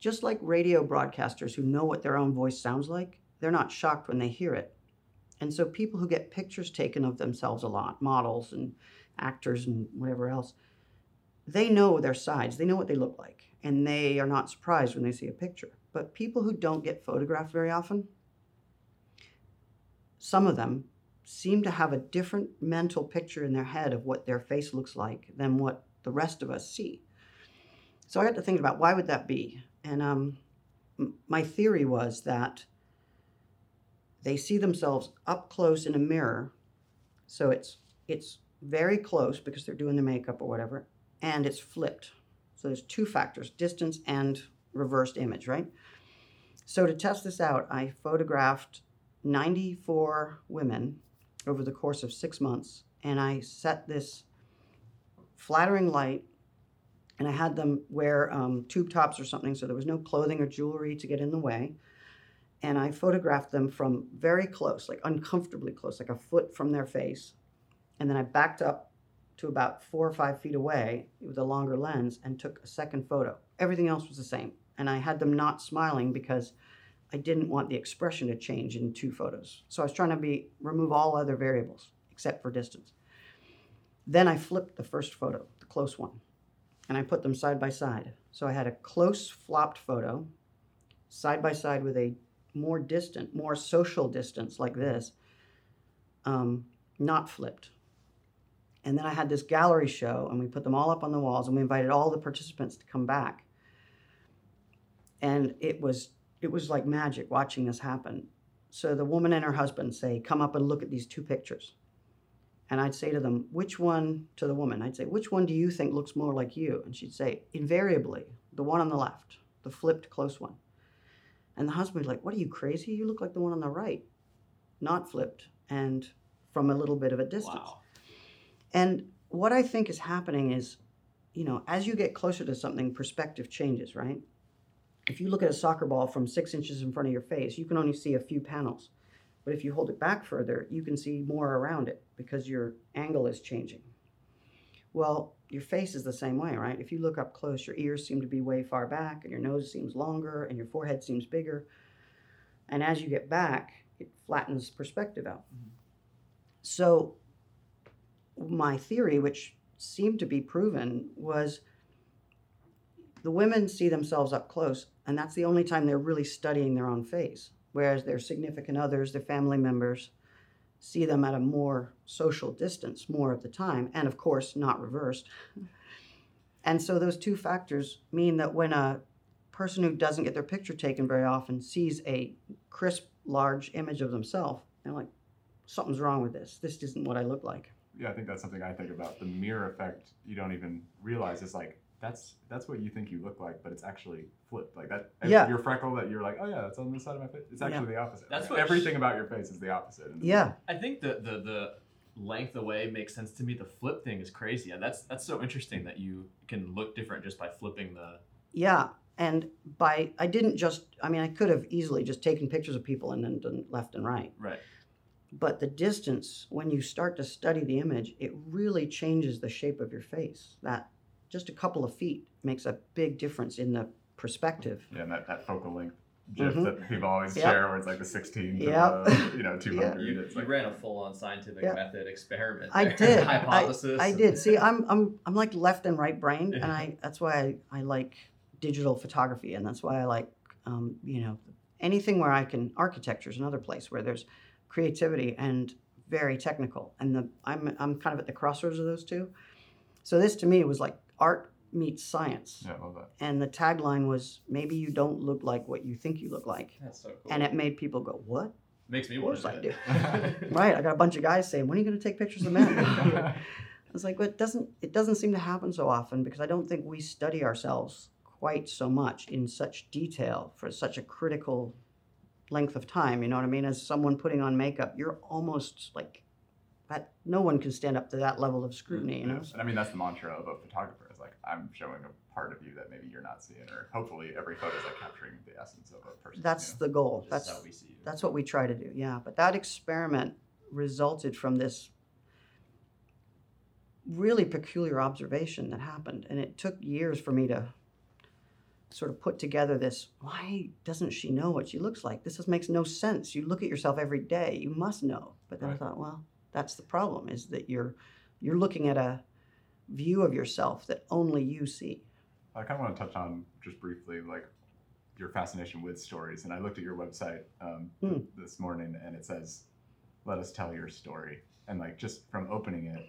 just like radio broadcasters who know what their own voice sounds like they're not shocked when they hear it. And so people who get pictures taken of themselves a lot, models and actors and whatever else, they know their sides. They know what they look like. And they are not surprised when they see a picture. But people who don't get photographed very often, some of them seem to have a different mental picture in their head of what their face looks like than what the rest of us see. So I got to think about why would that be? And um, m- my theory was that they see themselves up close in a mirror so it's it's very close because they're doing the makeup or whatever and it's flipped so there's two factors distance and reversed image right so to test this out i photographed 94 women over the course of six months and i set this flattering light and i had them wear um, tube tops or something so there was no clothing or jewelry to get in the way and I photographed them from very close, like uncomfortably close, like a foot from their face. And then I backed up to about four or five feet away with a longer lens and took a second photo. Everything else was the same. And I had them not smiling because I didn't want the expression to change in two photos. So I was trying to be remove all other variables except for distance. Then I flipped the first photo, the close one, and I put them side by side. So I had a close flopped photo side by side with a more distant, more social distance like this, um, not flipped. And then I had this gallery show, and we put them all up on the walls, and we invited all the participants to come back. And it was it was like magic watching this happen. So the woman and her husband say, "Come up and look at these two pictures." And I'd say to them, "Which one?" To the woman, I'd say, "Which one do you think looks more like you?" And she'd say, "Invariably, the one on the left, the flipped close one." And the husband was like, What are you crazy? You look like the one on the right, not flipped and from a little bit of a distance. Wow. And what I think is happening is, you know, as you get closer to something, perspective changes, right? If you look at a soccer ball from six inches in front of your face, you can only see a few panels. But if you hold it back further, you can see more around it because your angle is changing. Well, your face is the same way, right? If you look up close, your ears seem to be way far back, and your nose seems longer, and your forehead seems bigger. And as you get back, it flattens perspective out. Mm-hmm. So, my theory, which seemed to be proven, was the women see themselves up close, and that's the only time they're really studying their own face. Whereas their significant others, their family members, see them at a more social distance more of the time, and of course, not reversed. And so, those two factors mean that when a person who doesn't get their picture taken very often sees a crisp, large image of themselves, they're like, something's wrong with this. This isn't what I look like. Yeah, I think that's something I think about. The mirror effect you don't even realize is like that's that's what you think you look like, but it's actually flipped. Like that Yeah. your freckle that you're like, oh yeah, that's on this side of my face. It's Yeah. actually the opposite. That's Like, what everything sh- about your face is the opposite. the Yeah, I think the the the length away makes sense to me. The flip thing is crazy. And that's that's so interesting that you can look different just by flipping the. yeah. And by, I didn't just, I mean, I could have easily just taken pictures of people and then done left and right. Right. But the distance, when you start to study the image, it really changes the shape of your face. That just a couple of feet makes a big difference in the perspective. Yeah, and that, that focal length GIF Mhm. that people always Yep. share, where it's like the 16 to Yep. the [LAUGHS] you know 200. You, It's you like, ran a full on scientific Yeah. method experiment. I there. did. [LAUGHS] Hypothesis. I, I did. See, [LAUGHS] I'm I'm I'm like left and right brain and I that's why I, I like digital photography, and that's why I like um, you know anything where I can architecture is another place where there's creativity and very technical, and the I'm I'm kind of at the crossroads of those two. So this to me was like art meets science, yeah, I love that. and the tagline was maybe you don't look like what you think you look like, That's so cool. and it made people go what? makes me want to do. [LAUGHS] Right. I got a bunch of guys saying, "When are you going to take pictures of men?" [LAUGHS] I was like, "Well, it doesn't. It doesn't seem to happen so often because I don't think we study ourselves quite so much in such detail for such a critical length of time. You know what I mean? As someone putting on makeup, you're almost like that. No one can stand up to that level of scrutiny. You know? Yes. And I mean, that's the mantra of a photographer. Is like I'm showing a part of you that maybe you're not seeing, or hopefully every photo is like capturing the essence of a person. That's you know? the goal. This That's is how we see you. That's what we try to do, yeah. But that experiment resulted from this really peculiar observation that happened. And it took years for me to sort of put together this why doesn't she know what she looks like? This just makes no sense. You look at yourself every day, you must know. But then Right. I thought, well, that's the problem is that you're you're looking at a view of yourself that only you see. I kind of want to touch on just briefly, like your fascination with stories. And I looked at your website um, Hmm. this morning, and it says, "Let us tell your story." And like just from opening it,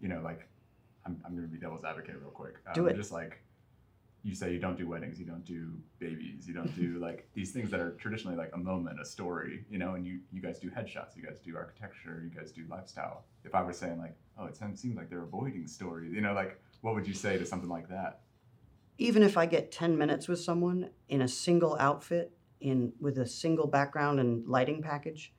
you know, like I'm, I'm going to be devil's advocate real quick. Um, Do it. Just like you say, you don't do weddings, you don't do babies, you don't do [LAUGHS] like these things that are traditionally like a moment, a story, you know. And you you guys do headshots, you guys do architecture, you guys do lifestyle. If I were saying like, oh, it seems like they're avoiding stories, you know, like what would you say to something like that? even if I get 10 minutes with someone in a single outfit in with a single background and lighting package,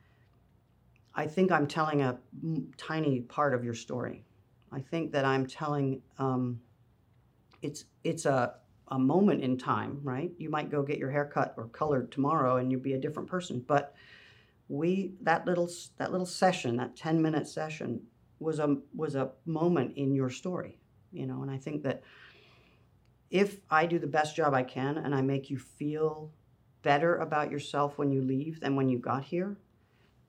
I think I'm telling a m- tiny part of your story. I think that I'm telling um, it's it's a a moment in time, right? You might go get your hair cut or colored tomorrow and you'd be a different person, but we that little that little session, that 10 minute session was a was a moment in your story, you know, and I think that if I do the best job I can and I make you feel better about yourself when you leave than when you got here,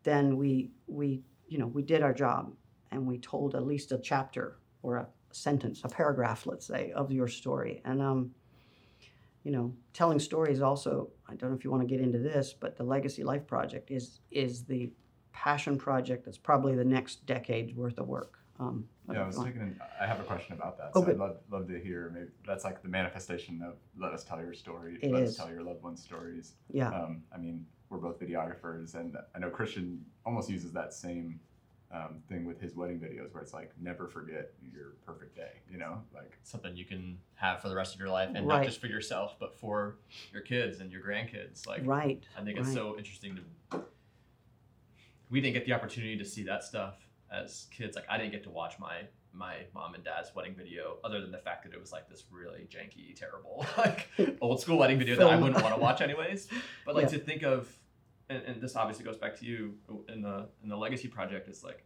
then we we you know we did our job and we told at least a chapter or a sentence, a paragraph, let's say, of your story. And um, you know, telling stories also. I don't know if you want to get into this, but the Legacy Life Project is is the passion project that's probably the next decade's worth of work. Um, Yeah, I was thinking. I have a question about that. Oh, So good. I'd love, love to hear. Maybe that's like the manifestation of let us tell your story. It let is. us tell your loved ones' stories. yeah. Um, I mean, we're both videographers, and I know Christian almost uses that same um, thing with his wedding videos, where it's like never forget your perfect day. You know, like Something you can have for the rest of your life, and Right. not just for yourself, but for your kids and your grandkids. Like, right. I think it's so interesting to. We didn't get the opportunity to see that stuff as kids. Like, I didn't get to watch my my mom and dad's wedding video, other than the fact that it was like this really janky, terrible, [LAUGHS] like old school wedding video that I wouldn't want to watch anyways. But like Yeah. to think of, and, and this obviously goes back to you in the in the legacy project. Is like,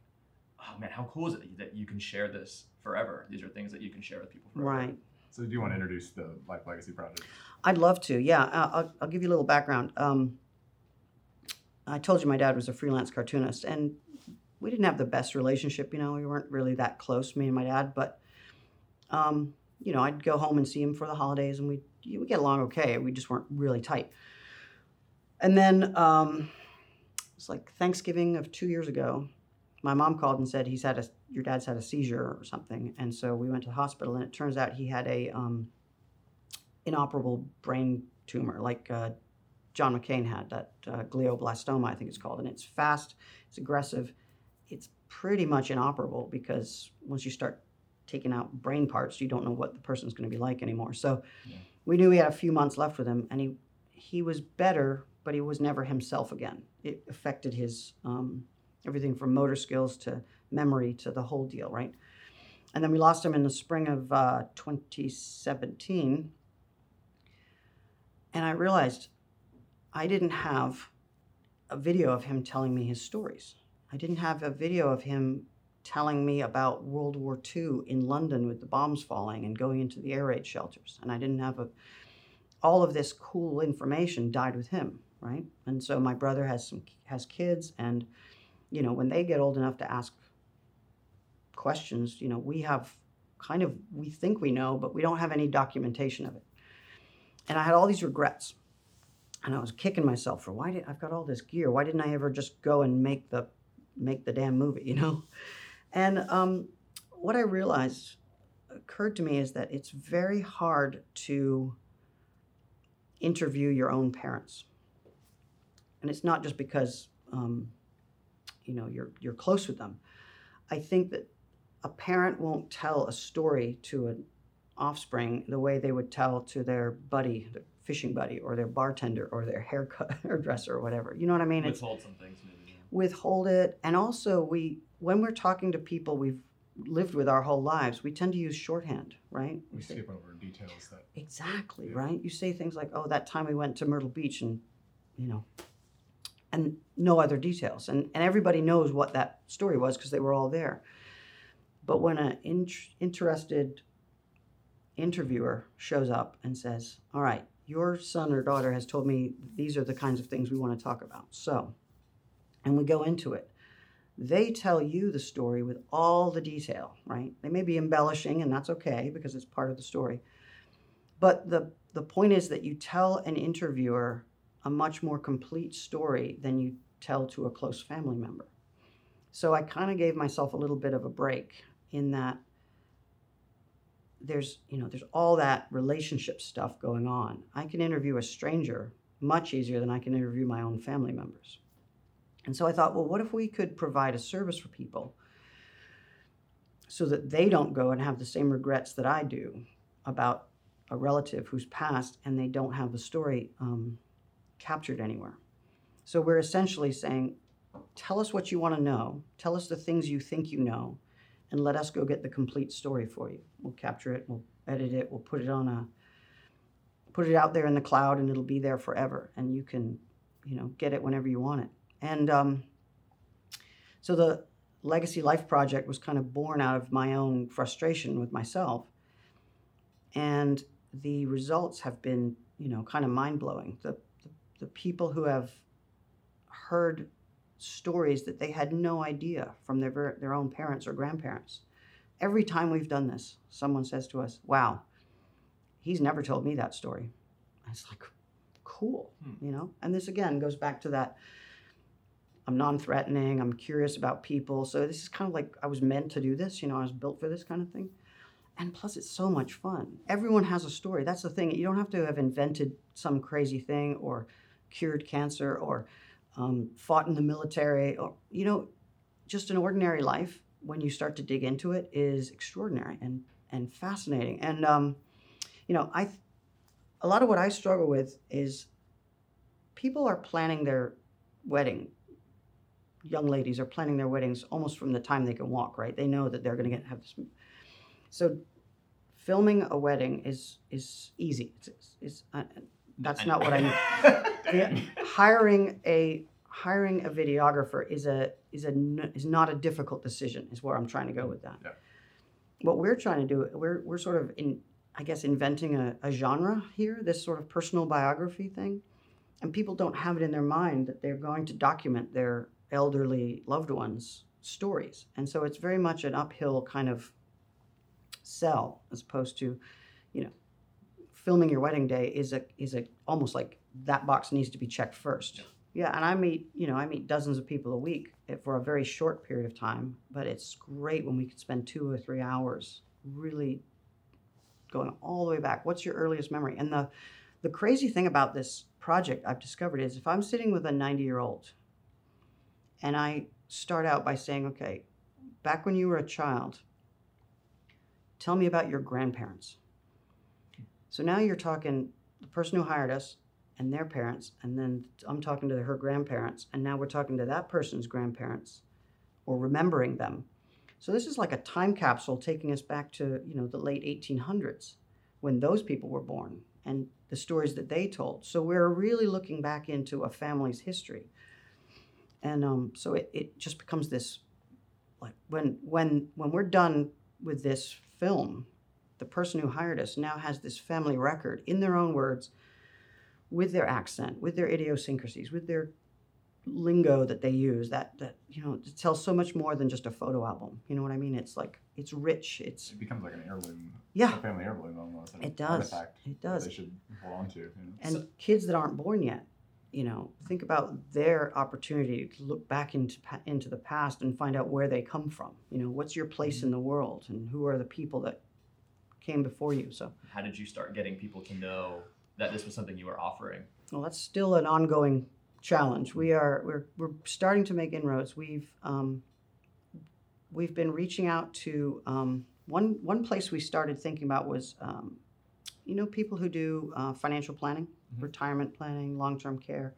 oh man, how cool is it that you can share this forever? These are things that you can share with people forever. Right. So do you want to introduce the Life Legacy Project? I'd love to. Yeah, uh, I'll, I'll give you a little background. Um, I told you my dad was a freelance cartoonist, and we didn't have the best relationship. You know, we weren't really that close, me and my dad. But, um, you know, I'd go home and see him for the holidays, and we we get along okay. We just weren't really tight. And then um, it's like Thanksgiving of two years ago. My mom called and said he's had a your dad's had a seizure or something, and so we went to the hospital, and it turns out he had a um, inoperable brain tumor, like uh, John McCain had, that uh, glioblastoma, I think it's called. And it's fast, it's aggressive, it's pretty much inoperable because once you start taking out brain parts, you don't know what the person's going to be like anymore. So Yeah. we knew we had a few months left with him, and he he was better, but he was never himself again. It affected his um, everything from motor skills to memory to the whole deal, right? And then we lost him in the spring of uh, 2017. And I realized I didn't have a video of him telling me his stories. I didn't have a video of him telling me about World War II in London with the bombs falling and going into the air raid shelters. And I didn't have a, all of this cool information died with him, right? And so my brother has some has kids, and you know when they get old enough to ask questions, you know we have kind of we think we know, but we don't have any documentation of it. And I had all these regrets, and I was kicking myself for why did I've got all this gear? Why didn't I ever just go and make the make the damn movie? [LAUGHS] You know, and um, what I realized occurred to me is that it's very hard to interview your own parents, and it's not just because um, you know you're you're close with them. I think that a parent won't tell a story to an offspring the way they would tell to their buddy, their fishing buddy, or their bartender, or their haircut [LAUGHS] hairdresser, or whatever. You know what I mean? It's Withhold some things maybe. yeah. withhold it, and also we when we're talking to people we've lived with our whole lives, we tend to use shorthand, right? We say- skip over details that Exactly, Yeah. right? You say things like, "Oh, that time we went to Myrtle Beach," and you know, and no other details, and and everybody knows what that story was because they were all there. But when an in- interested interviewer shows up and says, "All right, your son or daughter has told me these are the kinds of things we want to talk about," so, and we go into it. They tell you the story with all the detail, right? They may be embellishing, and that's okay because it's part of the story. But the, the point is that you tell an interviewer a much more complete story than you tell to a close family member. So I kind of gave myself a little bit of a break in that there's, you know, there's all that relationship stuff going on. I can interview a stranger much easier than I can interview my own family members. And so I thought, well, what if we could provide a service for people so that they don't go and have the same regrets that I do about a relative who's passed and they don't have the story um, captured anywhere. So we're essentially saying, tell us what you want to know, tell us the things you think you know, and let us go get the complete story for you. We'll capture it, we'll edit it, we'll put it on a put it out there in the cloud and it'll be there forever and you can, you know, get it whenever you want it. And um, so the Legacy Life Project was kind of born out of my own frustration with myself. And the results have been, you know, kind of mind blowing. The, the, people who have heard stories that they had no idea from their, ver- their own parents or grandparents. Every time we've done this, someone says to us, Wow, he's never told me that story. It's like, cool, Hmm. you know? And this again goes back to that I'm non threatening, I'm curious about people. So this is kind of like I was meant to do this, you know, I was built for this kind of thing. And plus, it's so much fun. Everyone has a story. That's the thing. You don't have to have invented some crazy thing or cured cancer or um, fought in the military or, you know, just an ordinary life when you start to dig into it is extraordinary and, and fascinating. And, um, you know, I, a lot of what I struggle with is people are planning their wedding young ladies are planning their weddings almost from the time they can walk, right? They know that they're going to get have this. So, filming a wedding is is easy. It's, it's, it's uh, that's not what I mean. [LAUGHS] Hiring a hiring a videographer is a is a is not a difficult decision. Is where I'm trying to go with that. Yeah. What we're trying to do, we're we're sort of in, I guess, inventing a, a genre here. This sort of personal biography thing, and people don't have it in their mind that they're going to document their elderly loved ones' stories, and so it's very much an uphill kind of sell as opposed to, filming your wedding day is a is a almost like that box needs to be checked first. Yeah, and I meet you know I meet dozens of people a week eh, for a very short period of time, but it's great when we can spend two or three hours really going all the way back. What's your earliest memory? And the the crazy thing about this project I've discovered is if I'm sitting with a 90 year old and I start out by saying, okay, back when you were a child, tell me about your grandparents. So now you're talking the person who hired us and their parents, and then I'm talking to her grandparents, and now we're talking to that person's grandparents or remembering them. So this is like a time capsule taking us back to, you know, the late 1800s when those people were born and the stories that they told. So we're really looking back into a family's history. And um, so it, it just becomes this like when when when we're done with this film, the person who hired us now has this family record in their own words, with their accent, with their idiosyncrasies, with their lingo that they use. That that you know it tells so much more than just a photo album. You know what I mean? It's like it's rich. It's It becomes like an heirloom, yeah, a family heirloom almost. It does. It does. They should hold on to. You know? And So- kids that aren't born yet, you know, think about their opportunity to look back into into the past and find out where they come from. You know, what's your place mm-hmm. in the world, and who are the people that came before you. So, How did you start getting people to know that this was something you were offering? well, that's still an ongoing challenge. We are we're we're starting to make inroads. We've um, we've been reaching out to um, one one place we started thinking about was um, you know people who do uh, financial planning, Mhm. retirement planning, long term care,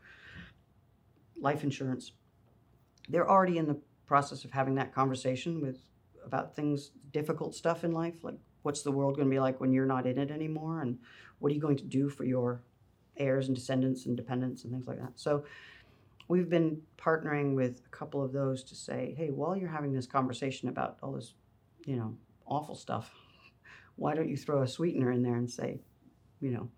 life insurance. They're already in the process of having that conversation with about things difficult stuff in life like what's the world going to be like when you're not in it anymore and what are you going to do for your heirs and descendants and dependents and things like that. So we've been partnering with a couple of those to say hey while you're having this conversation about all this you know awful stuff why don't you throw a sweetener in there and say you know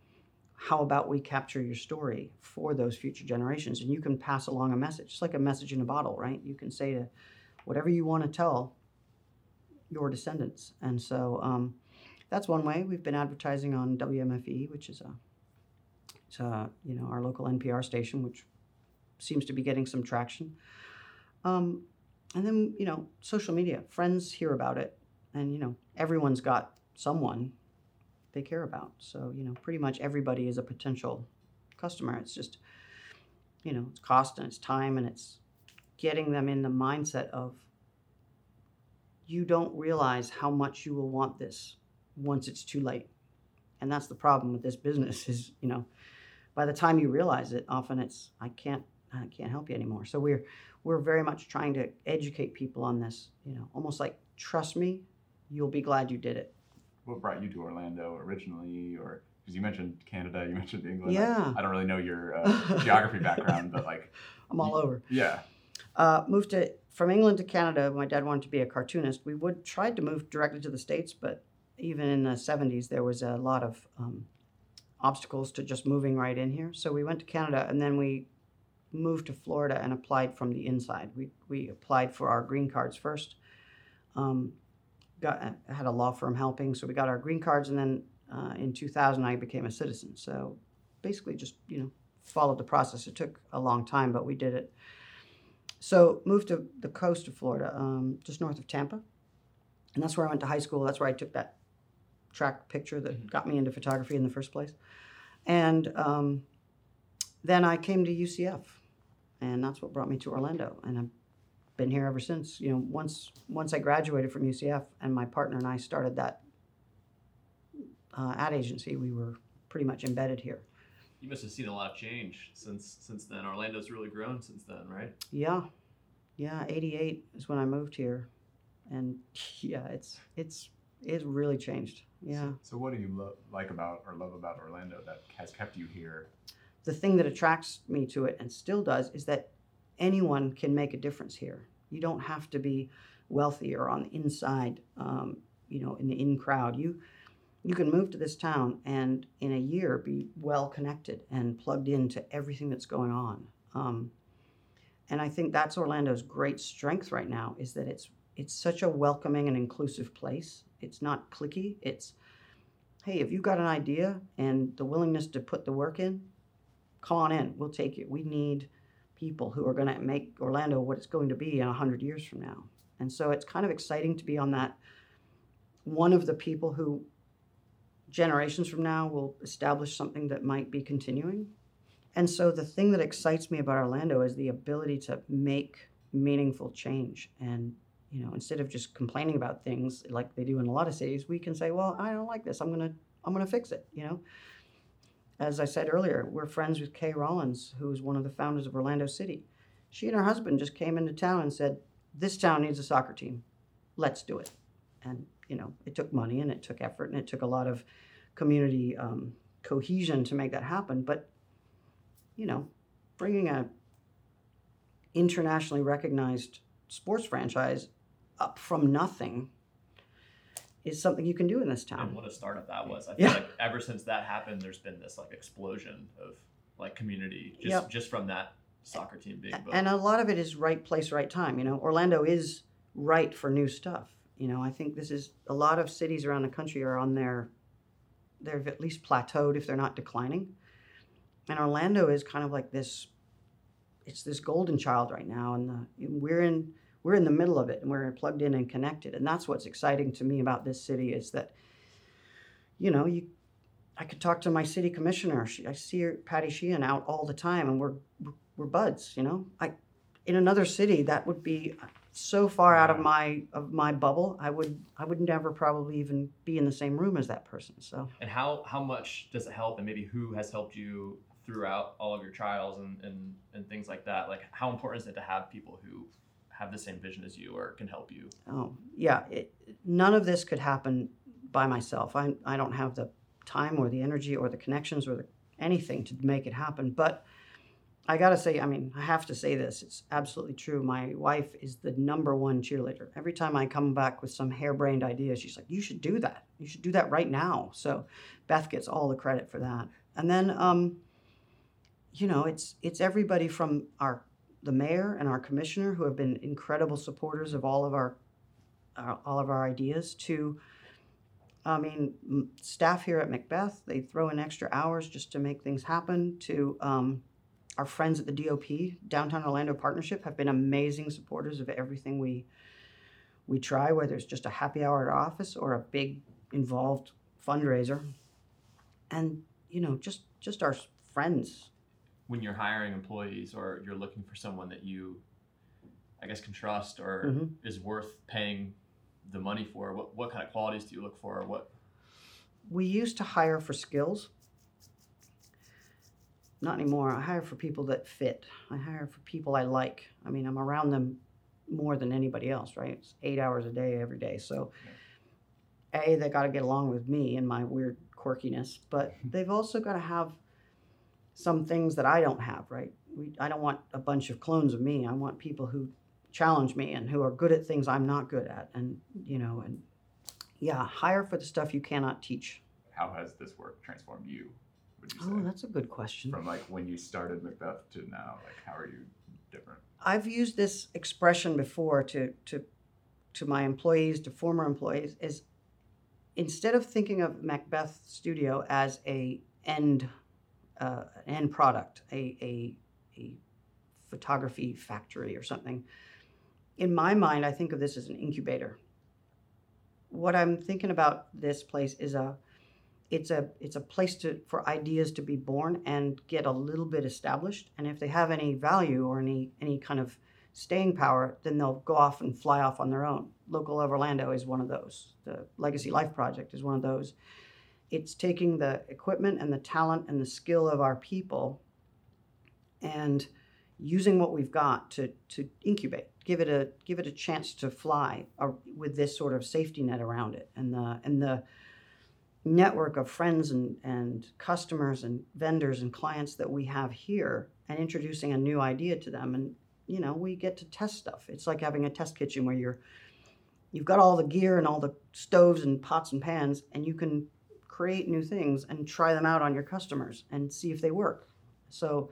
how about we capture your story for those future generations? And you can pass along a message it's like a message in a bottle right? You can say to whatever you want to tell your descendants. And so um, that's one way. We've been advertising on wmfe which is a it's a, you know our local npr station which seems to be getting some traction. Um, and then you know social media. Friends hear about it and you know everyone's got someone they care about. So you know pretty much everybody is a potential customer. It's just you know it's cost and it's time and it's getting them in the mindset of you don't realize how much you will want this once it's too late. And that's the problem with this business [LAUGHS] is you know by the time you realize it often it's i can't i can't help you anymore. So we're we're very much trying to educate people on this you know almost like trust me you'll be glad you did it. What brought you to Orlando originally, or because you mentioned Canada, you [LAUGHS] mentioned England. Yeah. I, I don't really know your uh, [LAUGHS] geography background, but like, i'm all over. Yeah, uh, moved to from England to Canada. My dad wanted to be a cartoonist. We would tried to move directly to the states, but even in the '70s, there was a lot of um, obstacles to just moving right in here. So we went to Canada, and then we moved to Florida and applied from the inside. We we applied for our green cards first. Um, got had a law firm helping, so we got our green cards, and then uh, in 2000 I became a citizen. So basically, just you know followed the process. It took a long time, but we did it. So moved to the coast of Florida, um, just north of Tampa, and that's where I went to high school. That's where I took that track picture that got me into photography in the first place. And um, then I came to UCF, and that's what brought me to Orlando. And I've been here ever since. You know, once once I graduated from UCF, and my partner and I started that uh, ad agency, we were pretty much embedded here. You must have seen a lot of change since since then. Orlando's really grown since then, right? Yeah, yeah. '88 is when I moved here, and yeah, it's it's it's really changed. Yeah. So, what do you lo- like about or love about Orlando that has kept you here? the thing that attracts me to it and still does is that anyone can make a difference here. You don't have to be wealthy or on the inside, um, you know, in the in crowd. You you can move to this town and in a year be well connected and plugged into everything that's going on. Um, and I think that's Orlando's great strength right now is that it's it's such a welcoming and inclusive place. It's not cliquey. It's hey, if you've got an idea and the willingness to put the work in, come on in. We'll take it. We need people who are going to make Orlando what it's going to be in 100 years from now. And so it's kind of exciting to be on that one of the people who generations from now will establish something that might be continuing. And so the thing that excites me about Orlando is the ability to make meaningful change. And, you know, instead of just complaining about things like they do in a lot of cities, we can say, well, I don't like this. I'm going to, I'm going to fix it, you know? As I said earlier, we're friends with Kay Rawlins, who is one of the founders of Orlando City. She and her husband just came into town and said, this town needs a soccer team. Let's do it. And, you know, it took money and it took effort and it took a lot of community um, cohesion to make that happen. But, you know, bringing a internationally recognized sports franchise up from nothing is something you can do in this town. And what a startup that was. I feel Yeah. like ever since that happened, there's been this like explosion of like community just Yep. just from that soccer team being built. And a lot of it is right place, right time. You know, Orlando is right for new stuff. You know, I think this is a lot of cities around the country are on their, they've at least plateaued if they're not declining. And Orlando is kind of like this, it's this golden child right now, and the, we're in we're in the middle of it, and we're plugged in and connected. And that's what's exciting to me about this city is that, you know, you I could talk to my city commissioner. She, I see her, Patty Sheehan out all the time, and we're we're, buds. You know, I in another city that would be so far out of my of my bubble. I would I would never probably even be in the same room as that person. So and how how much does it help and maybe who has helped you throughout all of your trials and, and, and things like that? Like how important is it to have people who have the same vision as you or can help you? Oh, yeah. It, none of this could happen by myself. I, I don't have the time or the energy or the connections or the, anything to make it happen. But I got to say, I mean, I have to say this. It's absolutely true. My wife is the number one cheerleader. Every time I come back with some harebrained idea, she's like, you should do that. You should do that right now. So Beth gets all the credit for that. And then, um, you know, it's it's everybody from our the mayor and our commissioner who have been incredible supporters of all of our uh, all of our ideas to i mean staff here at macbeth they throw in extra hours just to make things happen to um, our friends at the dop downtown orlando partnership have been amazing supporters of everything we we try whether it's just a happy hour at our office or a big involved fundraiser and you know just just our friends When you're hiring employees or you're looking for someone that you I guess can trust or Mhm. is worth paying the money for, what what kind of qualities do you look for? What we used to hire for skills. Not anymore. I hire for people that fit. I hire for people I like. I mean, I'm around them more than anybody else, right? It's eight hours a day every day. So, A, they got to get along with me and my weird quirkiness, but [LAUGHS] they've also got to have some things that I don't have, right? We, I don't want a bunch of clones of me. I want people who challenge me and who are good at things I'm not good at. And, you know, and yeah, hire for the stuff you cannot teach. How has this work transformed you? Would you say Oh, that's a good question. from like when you started Macbeth to now? Like how are you different? I've used this expression before to to to my employees, to former employees, is instead of thinking of Macbeth Studio as a end uh, end product, a, a a photography factory or something. In my mind, I think of this as an incubator. What I'm thinking about this place is a it's a it's a place to for ideas to be born and get a little bit established. And if they have any value or any any kind of staying power then they'll go off and fly off on their own. Local orlando is one of those. The legacy life project is one of those. It's taking the equipment and the talent and the skill of our people and using what we've got to to incubate give it a give it a chance to fly uh, with this sort of safety net around it and the and the network of friends and, and customers and vendors and clients that we have here and introducing a new idea to them and you know, we get to test stuff. It's like having a test kitchen where you're you've got all the gear and all the stoves and pots and pans and you can create new things and try them out on your customers and see if they work. So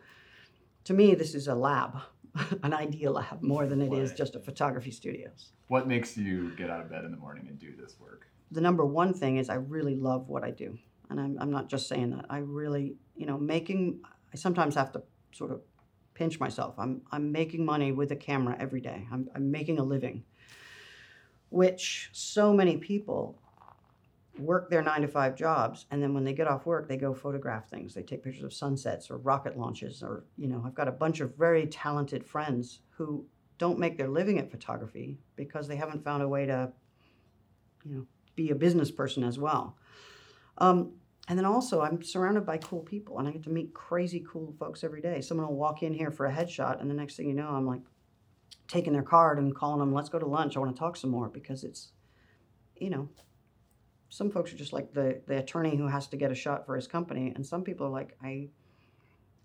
to me this is a lab, [LAUGHS] an idea lab more than it is Right. just a photography studios. What makes you get out of bed in the morning and do this work? The number one thing is I really love what I do. And I'm, I'm not just saying that. I really, you know, making, I sometimes have to sort of pinch myself. I'm, I'm making money with a camera every day, I'm, I'm making a living, which so many people work their nine to five jobs. And then when they get off work, they go photograph things. They take pictures of sunsets or rocket launches. Or, you know, I've got a bunch of very talented friends who don't make their living at photography because they haven't found a way to, you know, be a business person as well. Um, and then also, I'm surrounded by cool people, and I get to meet crazy cool folks every day. Someone will walk in here for a headshot, and the next thing you know, I'm like taking their card and calling them, "Let's go to lunch. I want to talk some more." Because it's, you know, some folks are just like the the attorney who has to get a shot for his company, and some people are like, "I,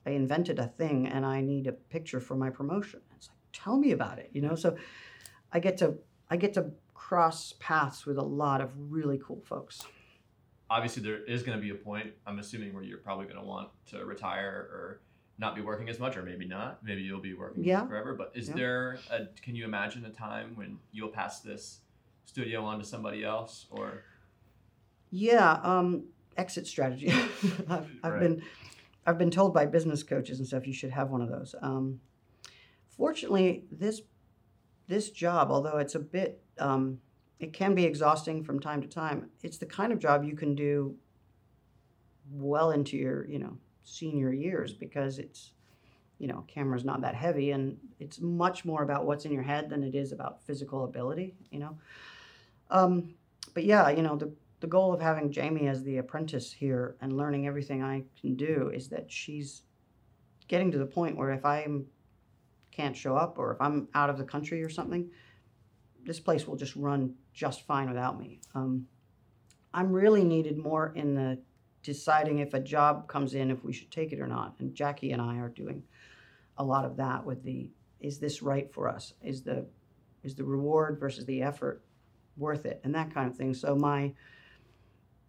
I invented a thing, and I need a picture for my promotion." It's like, tell me about it, you know. So, I get to I get to cross paths with a lot of really cool folks. Obviously, there is going to be a point. I'm assuming where you're probably going to want to retire or not be working as much, or maybe not. Maybe you'll be working Yeah. forever. But is Yeah. there a? Can you imagine a time when you'll pass this studio on to somebody else, or Yeah, um, exit strategy. [LAUGHS] I've, I've been I've been told by business coaches and stuff you should have one of those. Um, fortunately, this this job, although it's a bit um, it can be exhausting from time to time, it's the kind of job you can do well into your you know senior years because it's you know camera's not that heavy and it's much more about what's in your head than it is about physical ability you know? Um, but yeah you know the the goal of having Jamie as the apprentice here and learning everything I can do is that she's getting to the point where if I can't show up or if I'm out of the country or something, this place will just run just fine without me. Um, I'm really needed more in the deciding if a job comes in, if we should take it or not. And Jackie and I are doing a lot of that with the is this right for us? Is the is the reward versus the effort worth it? And that kind of thing. So my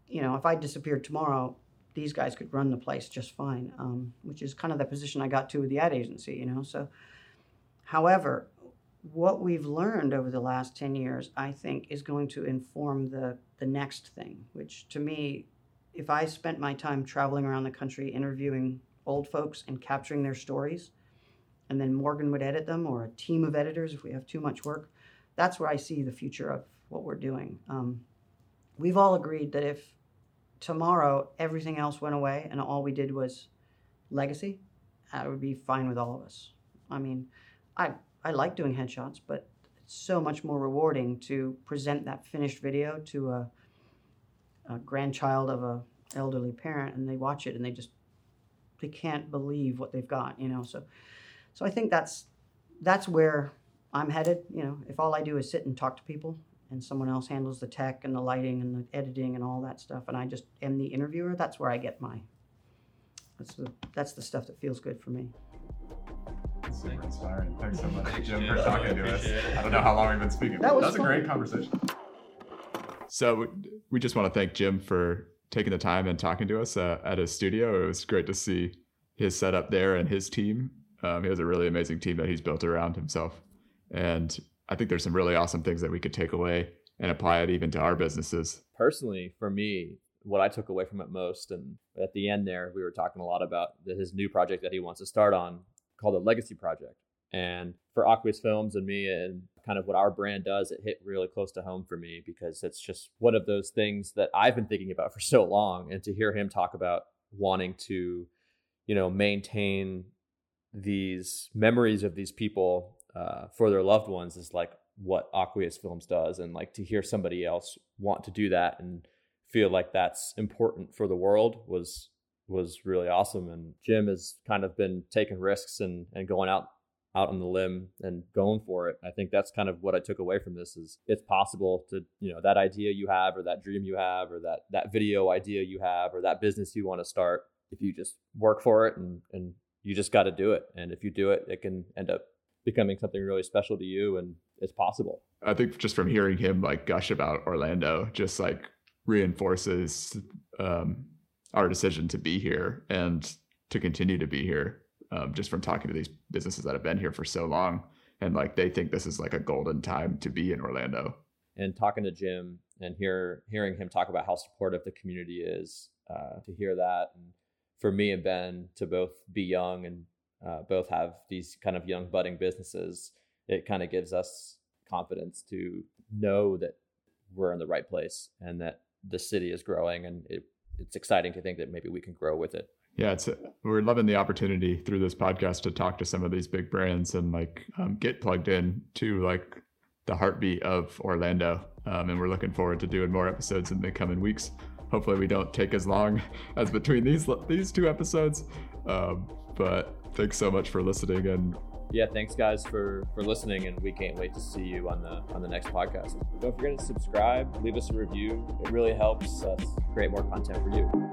you know, if I disappeared tomorrow, these guys could run the place just fine, um, which is kind of the position I got to with the ad agency, you know. So, however, what we've learned over the last 10 years, I think, is going to inform the, the next thing, which to me, if I spent my time traveling around the country interviewing old folks and capturing their stories, and then Morgan would edit them or a team of editors if we have too much work, that's where I see the future of what we're doing. Um, we've all agreed that if tomorrow everything else went away and all we did was legacy, that would be fine with all of us. I mean, I I like doing headshots, but it's so much more rewarding to present that finished video to a, a grandchild of a elderly parent and they watch it and they just they can't believe what they've got, you know. So so I think that's that's where I'm headed, you know. If all I do is sit and talk to people and someone else handles the tech and the lighting and the editing and all that stuff and I just am the interviewer, that's where I get my that's the that's the stuff that feels good for me. Super inspiring. Thanks so much, Thanks, Jim, Jim. for talking to us. It. I don't know how long we've been speaking. That but was a great conversation. So we- we just want to thank Jim for taking the time and talking to us uh, at his studio. It was great to see his setup there and his team. Um, he has a really amazing team that he's built around himself, and I think there's some really awesome things that we could take away and apply it even to our businesses. personally for me what i took away from it most and at the end there we were talking a lot about his new project that he wants to start on called the legacy project. And for aqueous films and me and kind of what our brand does it hit really close to home for me because it's just one of those things that i've been thinking about [LAUGHS] for so long. And to hear him talk about wanting to you know maintain these memories of these people uh, for their loved ones is like what Aqueous Films does, and like to hear somebody else want to do that and feel like that's important for the world was was really awesome. And Jim has kind of been taking risks and and going out out on the limb and going for it. I think that's kind of what I took away from this is it's possible to, you know, that idea you have or that dream you have or that that video idea you have or that business you want to start, if you just work for it and and you just got to do it. And if you do it, it can end up becoming something really special to you and it's possible. I think just from hearing him like gush about Orlando, just like reinforces um, our decision to be here and to continue to be here. Um, just from talking to these businesses that have been here for so long, and like they think this is like a golden time to be in Orlando. And talking to Jim and hear hearing him talk about how supportive the community is, uh, to hear that, and for me and Ben to both be young and uh, both have these kind of young budding businesses, it kind of gives us confidence to know that we're in the right place and that the city is growing and it, it's exciting to think that maybe we can grow with it. Yeah it's we're loving the opportunity through this podcast to talk to some of these big brands and like um, get plugged in to like the heartbeat of orlando. Um, and we're looking forward to doing more episodes in the coming weeks. Hopefully we don't take as long [LAUGHS] as between these these two episodes. Um, but thanks so much for listening and yeah, thanks guys for for listening, and we can't wait to see you on the on the next podcast. Don't forget to subscribe, leave us a review. It really helps us create more content for you.